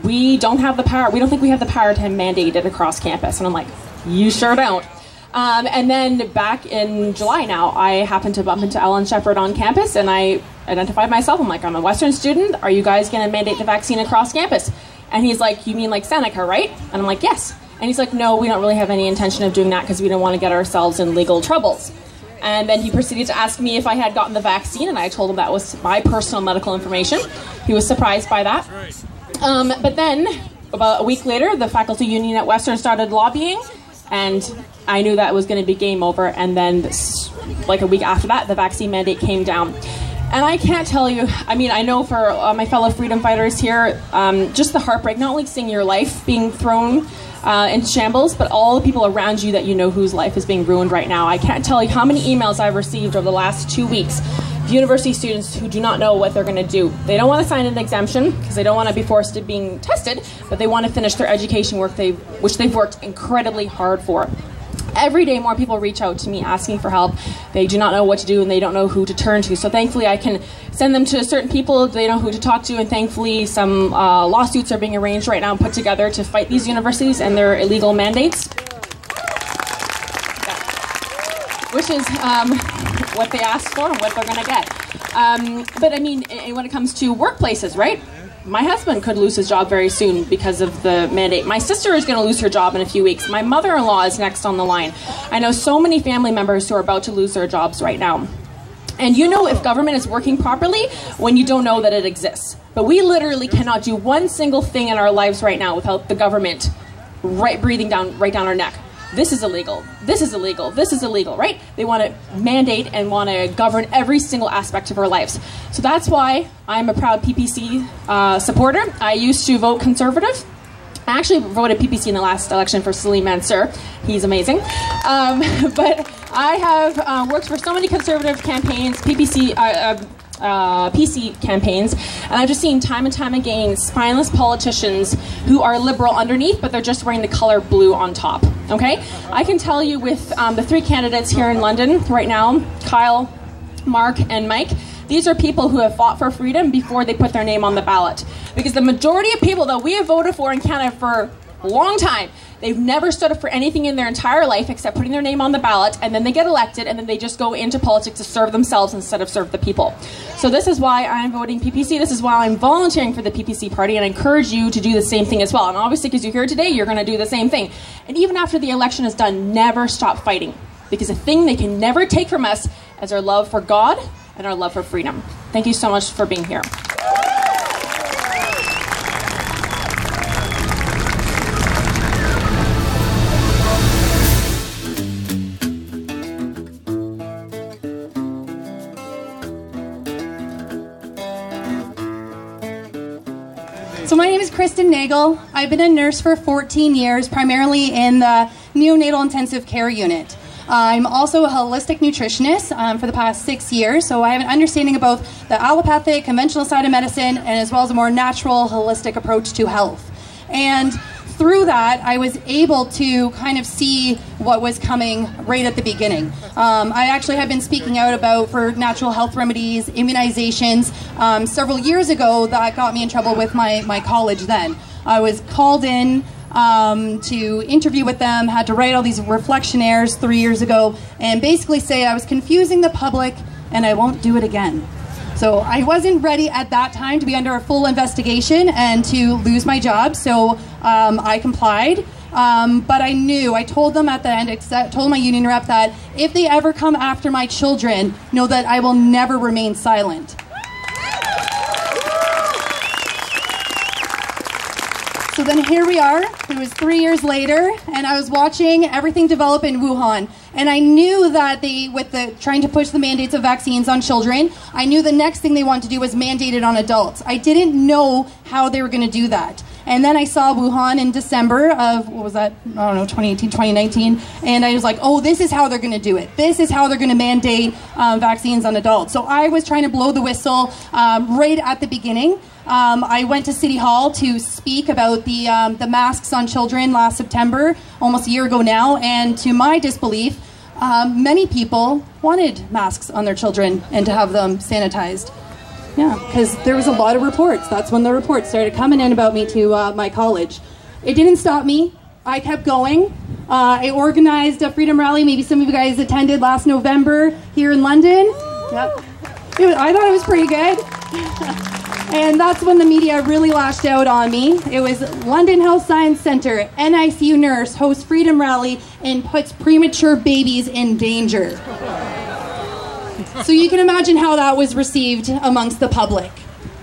We don't have the power. We don't think we have the power to mandate it across campus. And I'm like, You sure don't. Um, and then back in July now, I happened to bump into Alan Shepard on campus and I identified myself. I'm like, I'm a Western student. Are you guys going to mandate the vaccine across campus? And he's like, You mean like Seneca, right? And I'm like, Yes. And he's like, No, we don't really have any intention of doing that because we don't want to get ourselves in legal troubles. And then he proceeded to ask me if I had gotten the vaccine, and I told him that was my personal medical information. He was surprised by that. Um, but then about a week later, the faculty union at Western started lobbying, and I knew that was going to be game over. And then, this, like a week after that, the vaccine mandate came down. And I can't tell you, I mean, I know for uh, my fellow freedom fighters here, um, just the heartbreak, not only seeing your life being thrown uh, into shambles, but all the people around you that you know whose life is being ruined right now. I can't tell you how many emails I've received over the last two weeks of university students who do not know what they're going to do. They don't want to sign an exemption because they don't want to be forced to being tested, but they want to finish their education work, they, which they've worked incredibly hard for every day more people reach out to me asking for help. They do not know what to do and they don't know who to turn to. So thankfully, I can send them to certain people they know who to talk to. And thankfully, some uh, lawsuits are being arranged right now and put together to fight these universities and their illegal mandates. Which is um, what they asked for and what they're going to get. Um, but I mean, when it comes to workplaces, right? My husband could lose his job very soon because of the mandate. My sister is going to lose her job in a few weeks. My mother in law is next on the line. I know so many family members who are about to lose their jobs right now. And you know if government is working properly when you don't know that it exists. But we literally cannot do one single thing in our lives right now without the government right breathing down right down our neck this is illegal, this is illegal, this is illegal, right? They want to mandate and want to govern every single aspect of our lives. So that's why I'm a proud PPC uh, supporter. I used to vote conservative. I actually voted PPC in the last election for Salim Mansur. He's amazing. Um, (laughs) but I have uh, worked for so many conservative campaigns, PPC, uh, uh PC campaigns, and I've just seen time and time again spineless politicians who are liberal underneath, but they're just wearing the color blue on top. Okay, I can tell you with um, the three candidates here in London right now, Kyle, Mark, and Mike. These are people who have fought for freedom before they put their name on the ballot. Because the majority of people that we have voted for in Canada for long time They've never stood up for anything in their entire life except putting their name on the ballot, and then they get elected, and then they just go into politics to serve themselves instead of serve the people. So this is why I'm voting PPC. This is why I'm volunteering for the PPC party, and I encourage you to do the same thing as well. And obviously, because you're here today, you're going to do the same thing. And even after the election is done, never stop fighting, because the thing they can never take from us is our love for God and our love for freedom. Thank you so much for being here. My name is Kristen Nagle. I've been a nurse for 14 years, primarily in the neonatal intensive care unit. I'm also a holistic nutritionist um, for the past six years, so I have an understanding of both the allopathic, conventional side of medicine, and as well as a more natural, holistic approach to health. And through that, I was able to kind of see what was coming right at the beginning. Um, I actually have been speaking out about for natural health remedies, immunizations. Um, several years ago, that got me in trouble with my, my college then. I was called in um, to interview with them, had to write all these reflectionnaires three years ago, and basically say I was confusing the public and I won't do it again. So I wasn't ready at that time to be under a full investigation and to lose my job. So um, I complied. Um, but I knew, I told them at the end, except, told my union rep that if they ever come after my children, know that I will never remain silent. So then here we are. It was three years later, and I was watching everything develop in Wuhan. And I knew that they, with the trying to push the mandates of vaccines on children, I knew the next thing they wanted to do was mandate it on adults. I didn't know how they were going to do that. And then I saw Wuhan in December of, what was that? I don't know, 2018, 2019. And I was like, oh, this is how they're going to do it. This is how they're going to mandate um, vaccines on adults. So I was trying to blow the whistle um, right at the beginning. Um, I went to City Hall to speak about the, um, the masks on children last September, almost a year ago now, and to my disbelief, um, many people wanted masks on their children and to have them sanitized. Yeah, because there was a lot of reports. That's when the reports started coming in about me to uh, my college. It didn't stop me. I kept going. Uh, I organized a freedom rally. Maybe some of you guys attended last November here in London. Yep. Was, I thought it was pretty good. (laughs) And that's when the media really lashed out on me. It was London Health Science Centre, NICU nurse hosts Freedom Rally and puts premature babies in danger. So you can imagine how that was received amongst the public.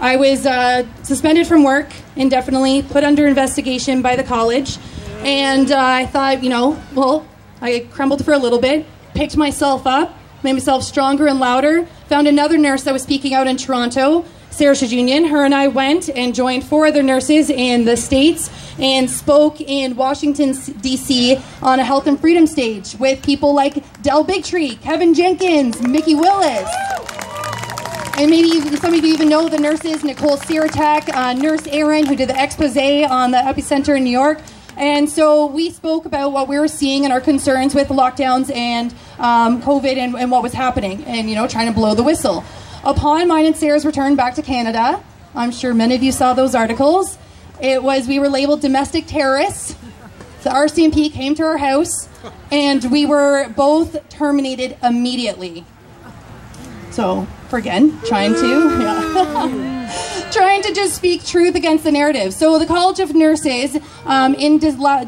I was uh, suspended from work indefinitely, put under investigation by the college, and uh, I thought, you know, well, I crumbled for a little bit, picked myself up, made myself stronger and louder, found another nurse that was speaking out in Toronto, Sarah Choujounian. Her and I went and joined four other nurses in the States and spoke in Washington, D.C. on a health and freedom stage with people like Del Bigtree, Kevin Jenkins, Mikki Willis. And maybe some of you even know the nurses, Nicole Sirotek, uh, Nurse Erin, who did the expose on the epicenter in New York. And so we spoke about what we were seeing and our concerns with lockdowns and um, COVID and, and what was happening, and you know, trying to blow the whistle. Upon mine and Sarah's return back to Canada, I'm sure many of you saw those articles. It was we were labeled domestic terrorists. The RCMP came to our house, and we were both terminated immediately. So, for again, trying to, yeah. (laughs) trying to just speak truth against the narrative. So, the College of Nurses um, in,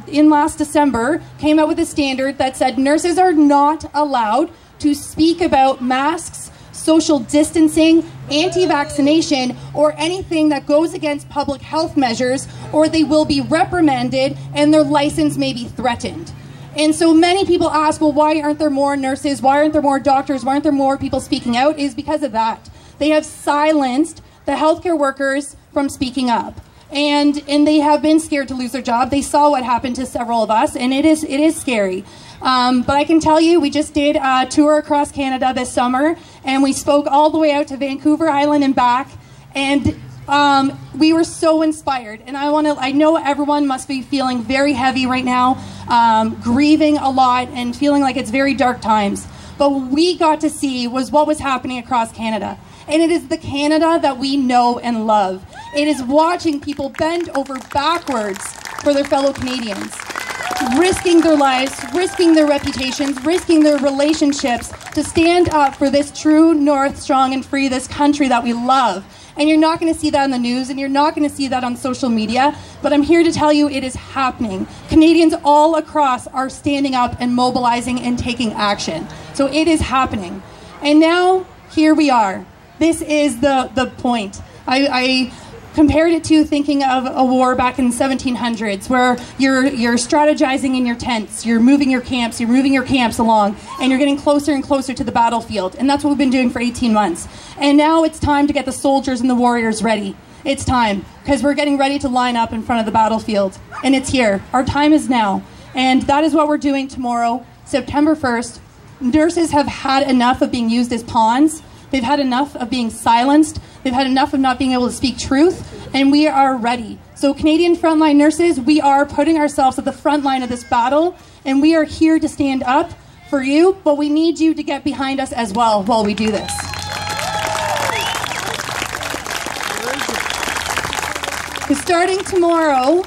in last December came out with a standard that said nurses are not allowed to speak about masks, social distancing, anti vaccination, or anything that goes against public health measures, or they will be reprimanded and their license may be threatened. And so many people ask, well, why aren't there more nurses? Why aren't there more doctors? Why aren't there more people speaking out? Is because of that. They have silenced the healthcare workers from speaking up. And and they have been scared to lose their job. They saw what happened to several of us, and it is it is scary. Um, but I can tell you, we just did a tour across Canada this summer, and we spoke all the way out to Vancouver Island and back. And um, we were so inspired, and I want to. I know everyone must be feeling very heavy right now, um, grieving a lot, and feeling like it's very dark times. But what we got to see was what was happening across Canada, and it is the Canada that we know and love. It is watching people bend over backwards for their fellow Canadians, risking their lives, risking their reputations, risking their relationships to stand up for this true North, strong and free, this country that we love. And you're not going to see that in the news, and you're not going to see that on social media. But I'm here to tell you it is happening. Canadians all across are standing up and mobilizing and taking action. So it is happening. And now, here we are. This is the, the point. I, I compared it to thinking of a war back in the 1700s where you're you're strategizing in your tents you're moving your camps you're moving your camps along and you're getting closer and closer to the battlefield. And that's what we've been doing for 18 months. And now it's time to get the soldiers and the warriors ready. It's time because we're getting ready to line up in front of the battlefield. And it's here. Our time is now. And that is what we're doing tomorrow september 1st nurses have had enough of being used as pawns They've had enough of being silenced. They've had enough of not being able to speak truth, and we are ready. So, Canadian frontline nurses, we are putting ourselves at the front line of this battle, and we are here to stand up for you, but we need you to get behind us as well while we do this. 'Cause starting tomorrow,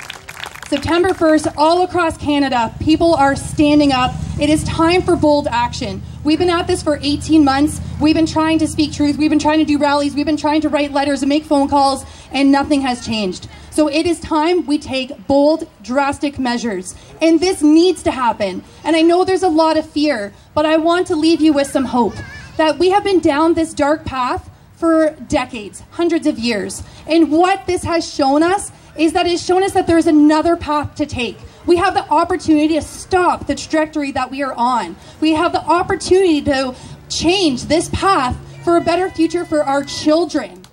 September 1st, all across Canada, people are standing up. It is time for bold action. We've been at this for 18 months. We've been trying to speak truth. We've been trying to do rallies. We've been trying to write letters and make phone calls, and nothing has changed. So it is time we take bold, drastic measures. And this needs to happen. And I know there's a lot of fear, but I want to leave you with some hope that we have been down this dark path for decades, hundreds of years. And what this has shown us is that it's shown us that there's another path to take. We have the opportunity to stop the trajectory that we are on. We have the opportunity to change this path for a better future for our children.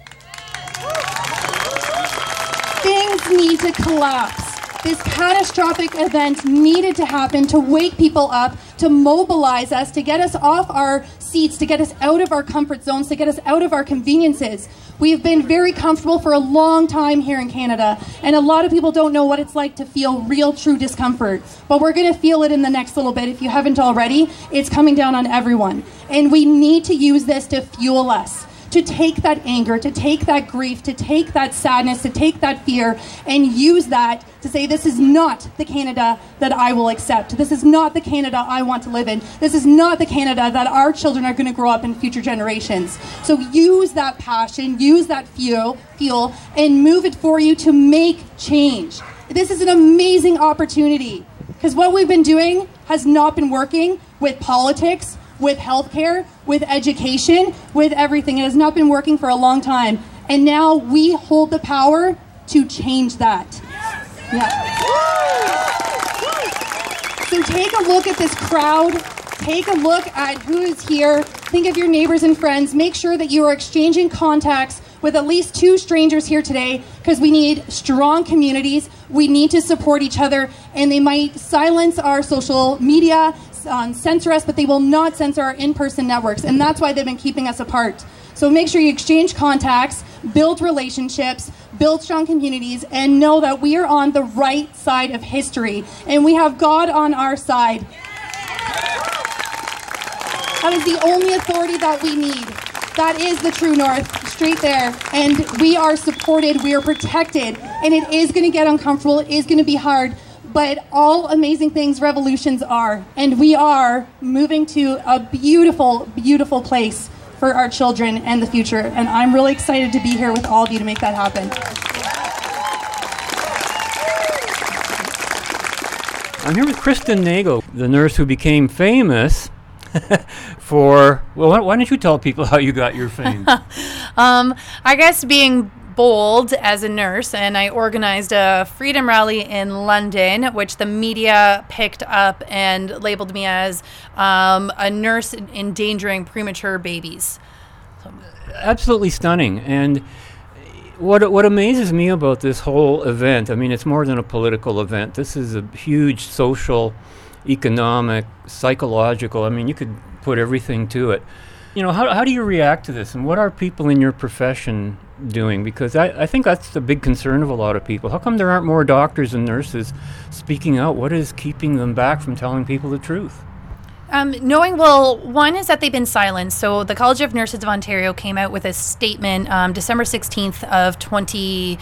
Things need to collapse. This catastrophic event needed to happen to wake people up, to mobilize us, to get us off our seats, to get us out of our comfort zones, to get us out of our conveniences. We've been very comfortable for a long time here in Canada, and a lot of people don't know what it's like to feel real, true discomfort. But we're going to feel it in the next little bit. If you haven't already, it's coming down on everyone. And we need to use this to fuel us to take that anger, to take that grief, to take that sadness, to take that fear, and use that to say, This is not the Canada that I will accept. This is not the Canada I want to live in. This is not the Canada that our children are going to grow up in future generations. So use that passion, use that fuel, fuel, and move it for you to make change. This is an amazing opportunity because what we've been doing has not been working with politics with healthcare, with education, with everything. It has not been working for a long time. And now we hold the power to change that. Yeah. So take a look at this crowd. Take a look at who is here. Think of your neighbors and friends. Make sure that you are exchanging contacts with at least two strangers here today because we need strong communities. We need to support each other, and they might silence our social media, um, censor us, but they will not censor our in person networks, and that's why they've been keeping us apart. So make sure you exchange contacts, build relationships, build strong communities, and know that we are on the right side of history, and we have God on our side. That is the only authority that we need. That is the true north, straight there. And we are supported, we are protected, and it is going to get uncomfortable, it is going to be hard. But all amazing things revolutions are. And we are moving to a beautiful, beautiful place for our children and the future. And I'm really excited to be here with all of you to make that happen. I'm here with Kristen Nagle, the nurse who became famous (laughs) for. Well, why, why don't you tell people how you got your fame? (laughs) um, I guess being bold as a nurse, and I organized a freedom rally in London, which the media picked up and labeled me as um, a nurse endangering premature babies. Absolutely stunning. And what what amazes me about this whole event, I mean, it's more than a political event. This is a huge social, economic, psychological. I mean, you could put everything to it. You know, how, how do you react to this, and what are people in your profession doing? Because I, I think that's the big concern of a lot of people. How come there aren't more doctors and nurses speaking out? What is keeping them back from telling people the truth? Um, knowing, well, one is that they've been silenced. So the College of Nurses of Ontario came out with a statement um, December 16th of 20-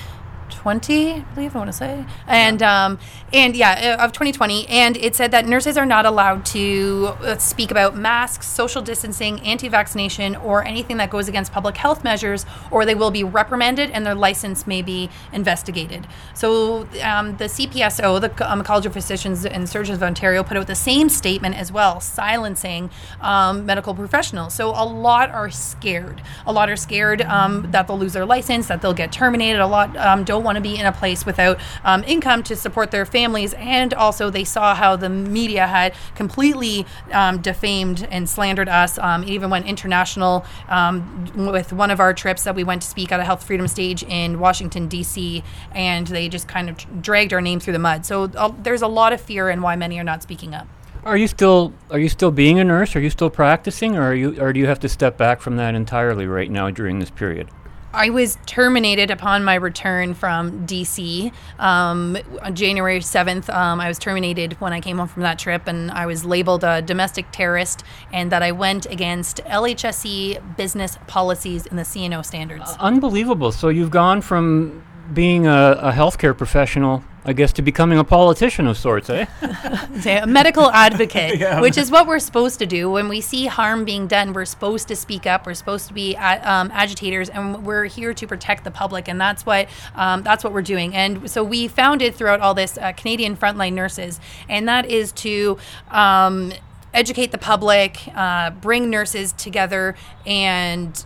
20, I believe I want to say, and um, and yeah, uh, of 2020, and it said that nurses are not allowed to uh, speak about masks, social distancing, anti-vaccination, or anything that goes against public health measures, or they will be reprimanded and their license may be investigated. So um, the CPSO, the um, College of Physicians and Surgeons of Ontario, put out the same statement as well, silencing um, medical professionals. So a lot are scared. A lot are scared um, that they'll lose their license, that they'll get terminated. A lot um, don't want to be in a place without um, income to support their families. And also, they saw how the media had completely um, defamed and slandered us. Um, even went international um, with one of our trips that we went to speak at a health freedom stage in Washington, D.C., and they just kind of dragged our name through the mud. So uh, there's a lot of fear and why many are not speaking up. Are you still are you still being a nurse? Are you still practicing, or are you or do you have to step back from that entirely right now during this period? I was terminated upon my return from DC. Um, on January 7th, um, I was terminated when I came home from that trip, and I was labeled a domestic terrorist and that I went against LHSC business policies and the CNO standards. Uh, unbelievable. So you've gone from being a, a healthcare professional I guess to becoming a politician of sorts, eh? (laughs) a medical advocate, (laughs) yeah. which is what we're supposed to do. When we see harm being done, we're supposed to speak up. We're supposed to be um, agitators, and we're here to protect the public, and that's what um, that's what we're doing. And so we founded throughout all this uh, Canadian Frontline Nurses, and that is to. Um, educate the public, uh, bring nurses together, and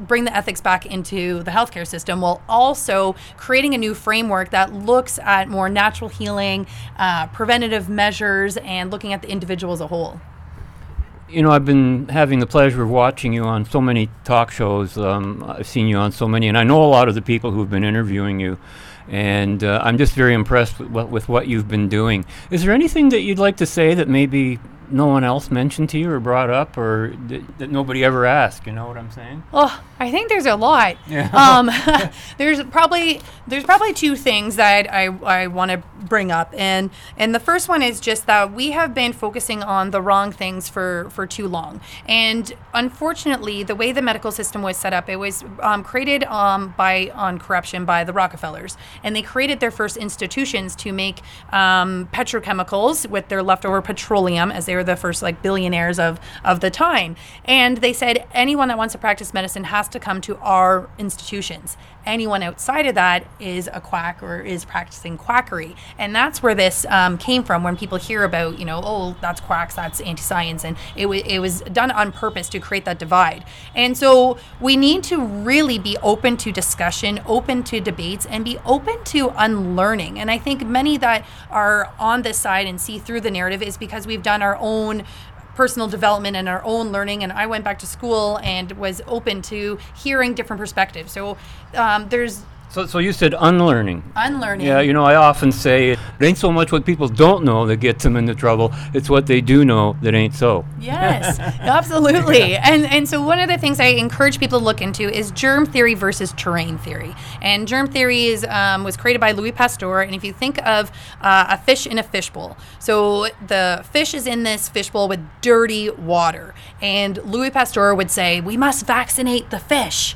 bring the ethics back into the healthcare system while also creating a new framework that looks at more natural healing, uh, preventative measures, and looking at the individual as a whole. You know, I've been having the pleasure of watching you on so many talk shows. Um, I've seen you on so many, and I know a lot of the people who've been interviewing you. And uh, I'm just very impressed with with what you've been doing. Is there anything that you'd like to say that maybe no one else mentioned to you or brought up or that, that nobody ever asked you know what i'm saying oh i think there's a lot yeah. (laughs) um, (laughs) there's probably there's probably two things that i, I want to bring up and and the first one is just that we have been focusing on the wrong things for for too long and unfortunately the way the medical system was set up it was um, created um, by on corruption by the rockefellers and they created their first institutions to make um, petrochemicals with their leftover petroleum as they were the first like billionaires of of the time. And they said anyone that wants to practice medicine has to come to our institutions anyone outside of that is a quack or is practicing quackery. And that's where this um, came from when people hear about, you know, oh, that's quacks, that's anti science. And it, w- it was done on purpose to create that divide. And so we need to really be open to discussion, open to debates, and be open to unlearning. And I think many that are on this side and see through the narrative is because we've done our own personal development and our own learning. And I went back to school and was open to hearing different perspectives. So um, there's So, so you said unlearning. unlearning. Yeah, you know, I often say it ain't so much what people don't know that gets them into trouble. It's what they do know that ain't so. Yes, (laughs) absolutely. And and so one of the things I encourage people to look into is germ theory versus terrain theory. And germ theory is um, was created by Louis Pasteur. And if you think of uh, a fish in a fishbowl, so the fish is in this fishbowl with dirty water, and Louis Pasteur would say we must vaccinate the fish.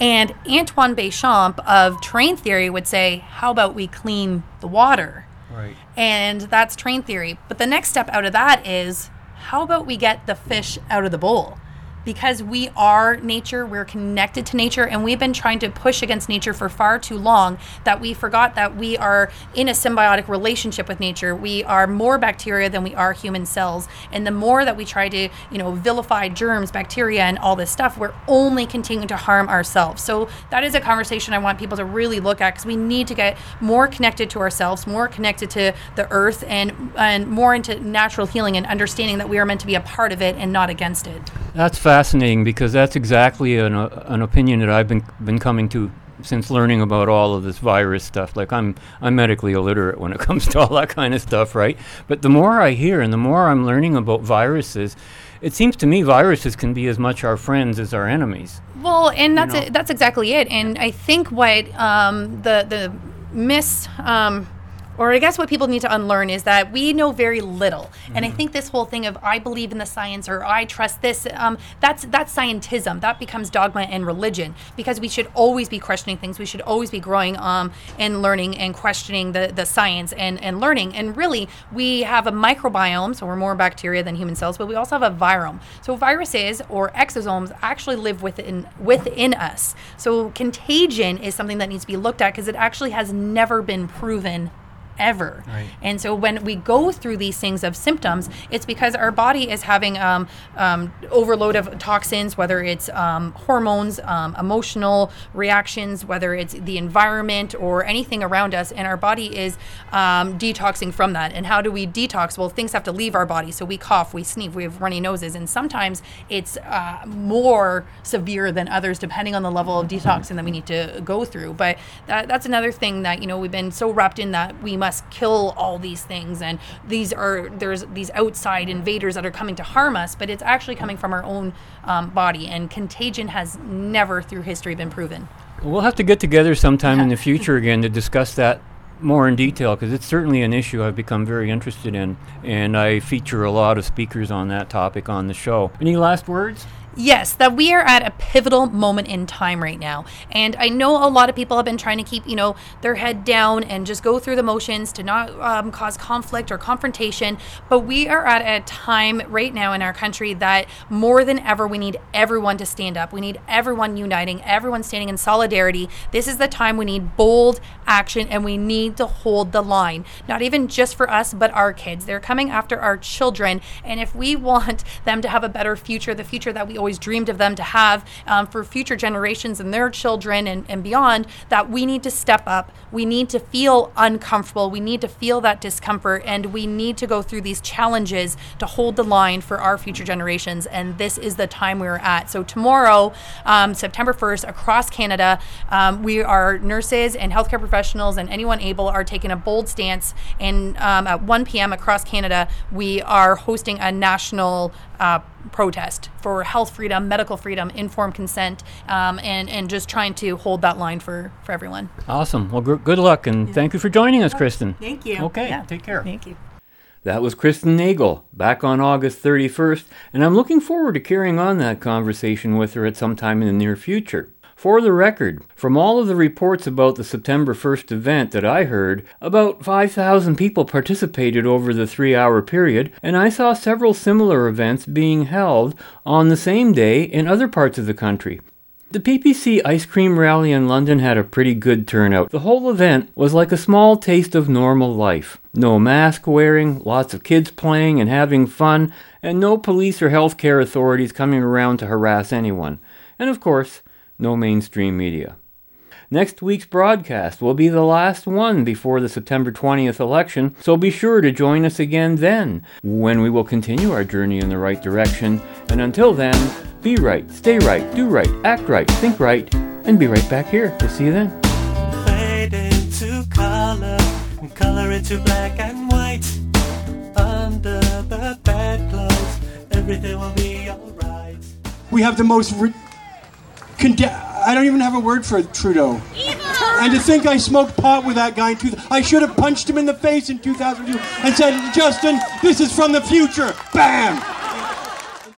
And Antoine Béchamp of terrain theory would say, how about we clean the water? Right. And that's terrain theory. But the next step out of that is how about we get the fish out of the bowl? Because we are nature, we're connected to nature, and we've been trying to push against nature for far too long that we forgot that we are in a symbiotic relationship with nature. We are more bacteria than we are human cells. And the more that we try to, you know, vilify germs, bacteria, and all this stuff, we're only continuing to harm ourselves. So that is a conversation I want people to really look at because we need to get more connected to ourselves, more connected to the earth, and and more into natural healing and understanding that we are meant to be a part of it and not against it. That's fascinating because that's exactly an, uh, an opinion that I've been been coming to since learning about all of this virus stuff. Like I'm I'm medically illiterate when it (laughs) comes to all that kind of stuff, right? But the more I hear and the more I'm learning about viruses, it seems to me viruses can be as much our friends as our enemies. Well, and that's know? it, that's exactly it. And I think what um, the the miss. Um, or I guess what people need to unlearn is that we know very little, and I think this whole thing of I believe in the science or I trust this, um, that's that's scientism. That becomes dogma and religion because we should always be questioning things. We should always be growing um, and learning and questioning the, the science and, and learning. And really, we have a microbiome, so we're more bacteria than human cells, but we also have a virome. So viruses or exosomes actually live within within us. So contagion is something that needs to be looked at because it actually has never been proven ever. Right. And so when we go through these things of symptoms, it's because our body is having um, um, overload of toxins, whether it's um, hormones, um, emotional reactions, whether it's the environment or anything around us, and our body is um, detoxing from that. And how do we detox? Well, things have to leave our body. So we cough, we sneeze, we have runny noses, and sometimes it's uh, more severe than others, depending on the level of detoxing that we need to go through. But that, that's another thing that you know we've been so wrapped in that we must kill all these things, and these are there's these outside invaders that are coming to harm us, but it's actually coming from our own um, body. And contagion has never through history been proven. We'll have to get together sometime in the (laughs) future again to discuss that more in detail because it's certainly an issue I've become very interested in, and I feature a lot of speakers on that topic on the show. Any last words? Yes, that we are at a pivotal moment in time right now. And I know a lot of people have been trying to keep, you know, their head down and just go through the motions to not um, cause conflict or confrontation. But we are at a time right now in our country that more than ever, we need everyone to stand up. We need everyone uniting, everyone standing in solidarity. This is the time we need bold action and we need to hold the line. Not even just for us, but our kids. They're coming after our children. And if we want them to have a better future, the future that we always dreamed of them to have um, for future generations and their children and, and beyond, that we need to step up. We need to feel uncomfortable. We need to feel that discomfort. And we need to go through these challenges to hold the line for our future generations. And this is the time we're at. So, tomorrow, um, September 1st, across Canada, um, we are nurses and healthcare professionals and anyone able are taking a bold stance. And um, at 1 p.m. across Canada, we are hosting a national uh, protest for health freedom, medical freedom, informed consent, um, and and just trying to hold that line for for everyone. Awesome. Well, gr- good luck and thank you for joining us, Kristen. Thank you. Okay. Yeah. Take care. Thank you. That was Kristen Nagle back on August 31st, and I'm looking forward to carrying on that conversation with her at some time in the near future. For the record, from all of the reports about the September 1st event that I heard, about 5,000 people participated over the three hour period, and I saw several similar events being held on the same day in other parts of the country. The PPC ice cream rally in London had a pretty good turnout. The whole event was like a small taste of normal life. No mask wearing, lots of kids playing and having fun, and no police or healthcare authorities coming around to harass anyone. And of course, no mainstream media. Next week's broadcast will be the last one before the September 20th election, so be sure to join us again then, when we will continue our journey in the right direction. And until then, be right, stay right, do right, act right, think right, and be right back here. We'll see you then. Fade into color, and color into black and white. Under the bedclothes, everything will be alright. We have the most. Re- conde- I don't even have a word for Trudeau. And to think I smoked pot with that guy in 2000, I should have punched him in the face in 2002 and said, Justin, this is from the future. Bam!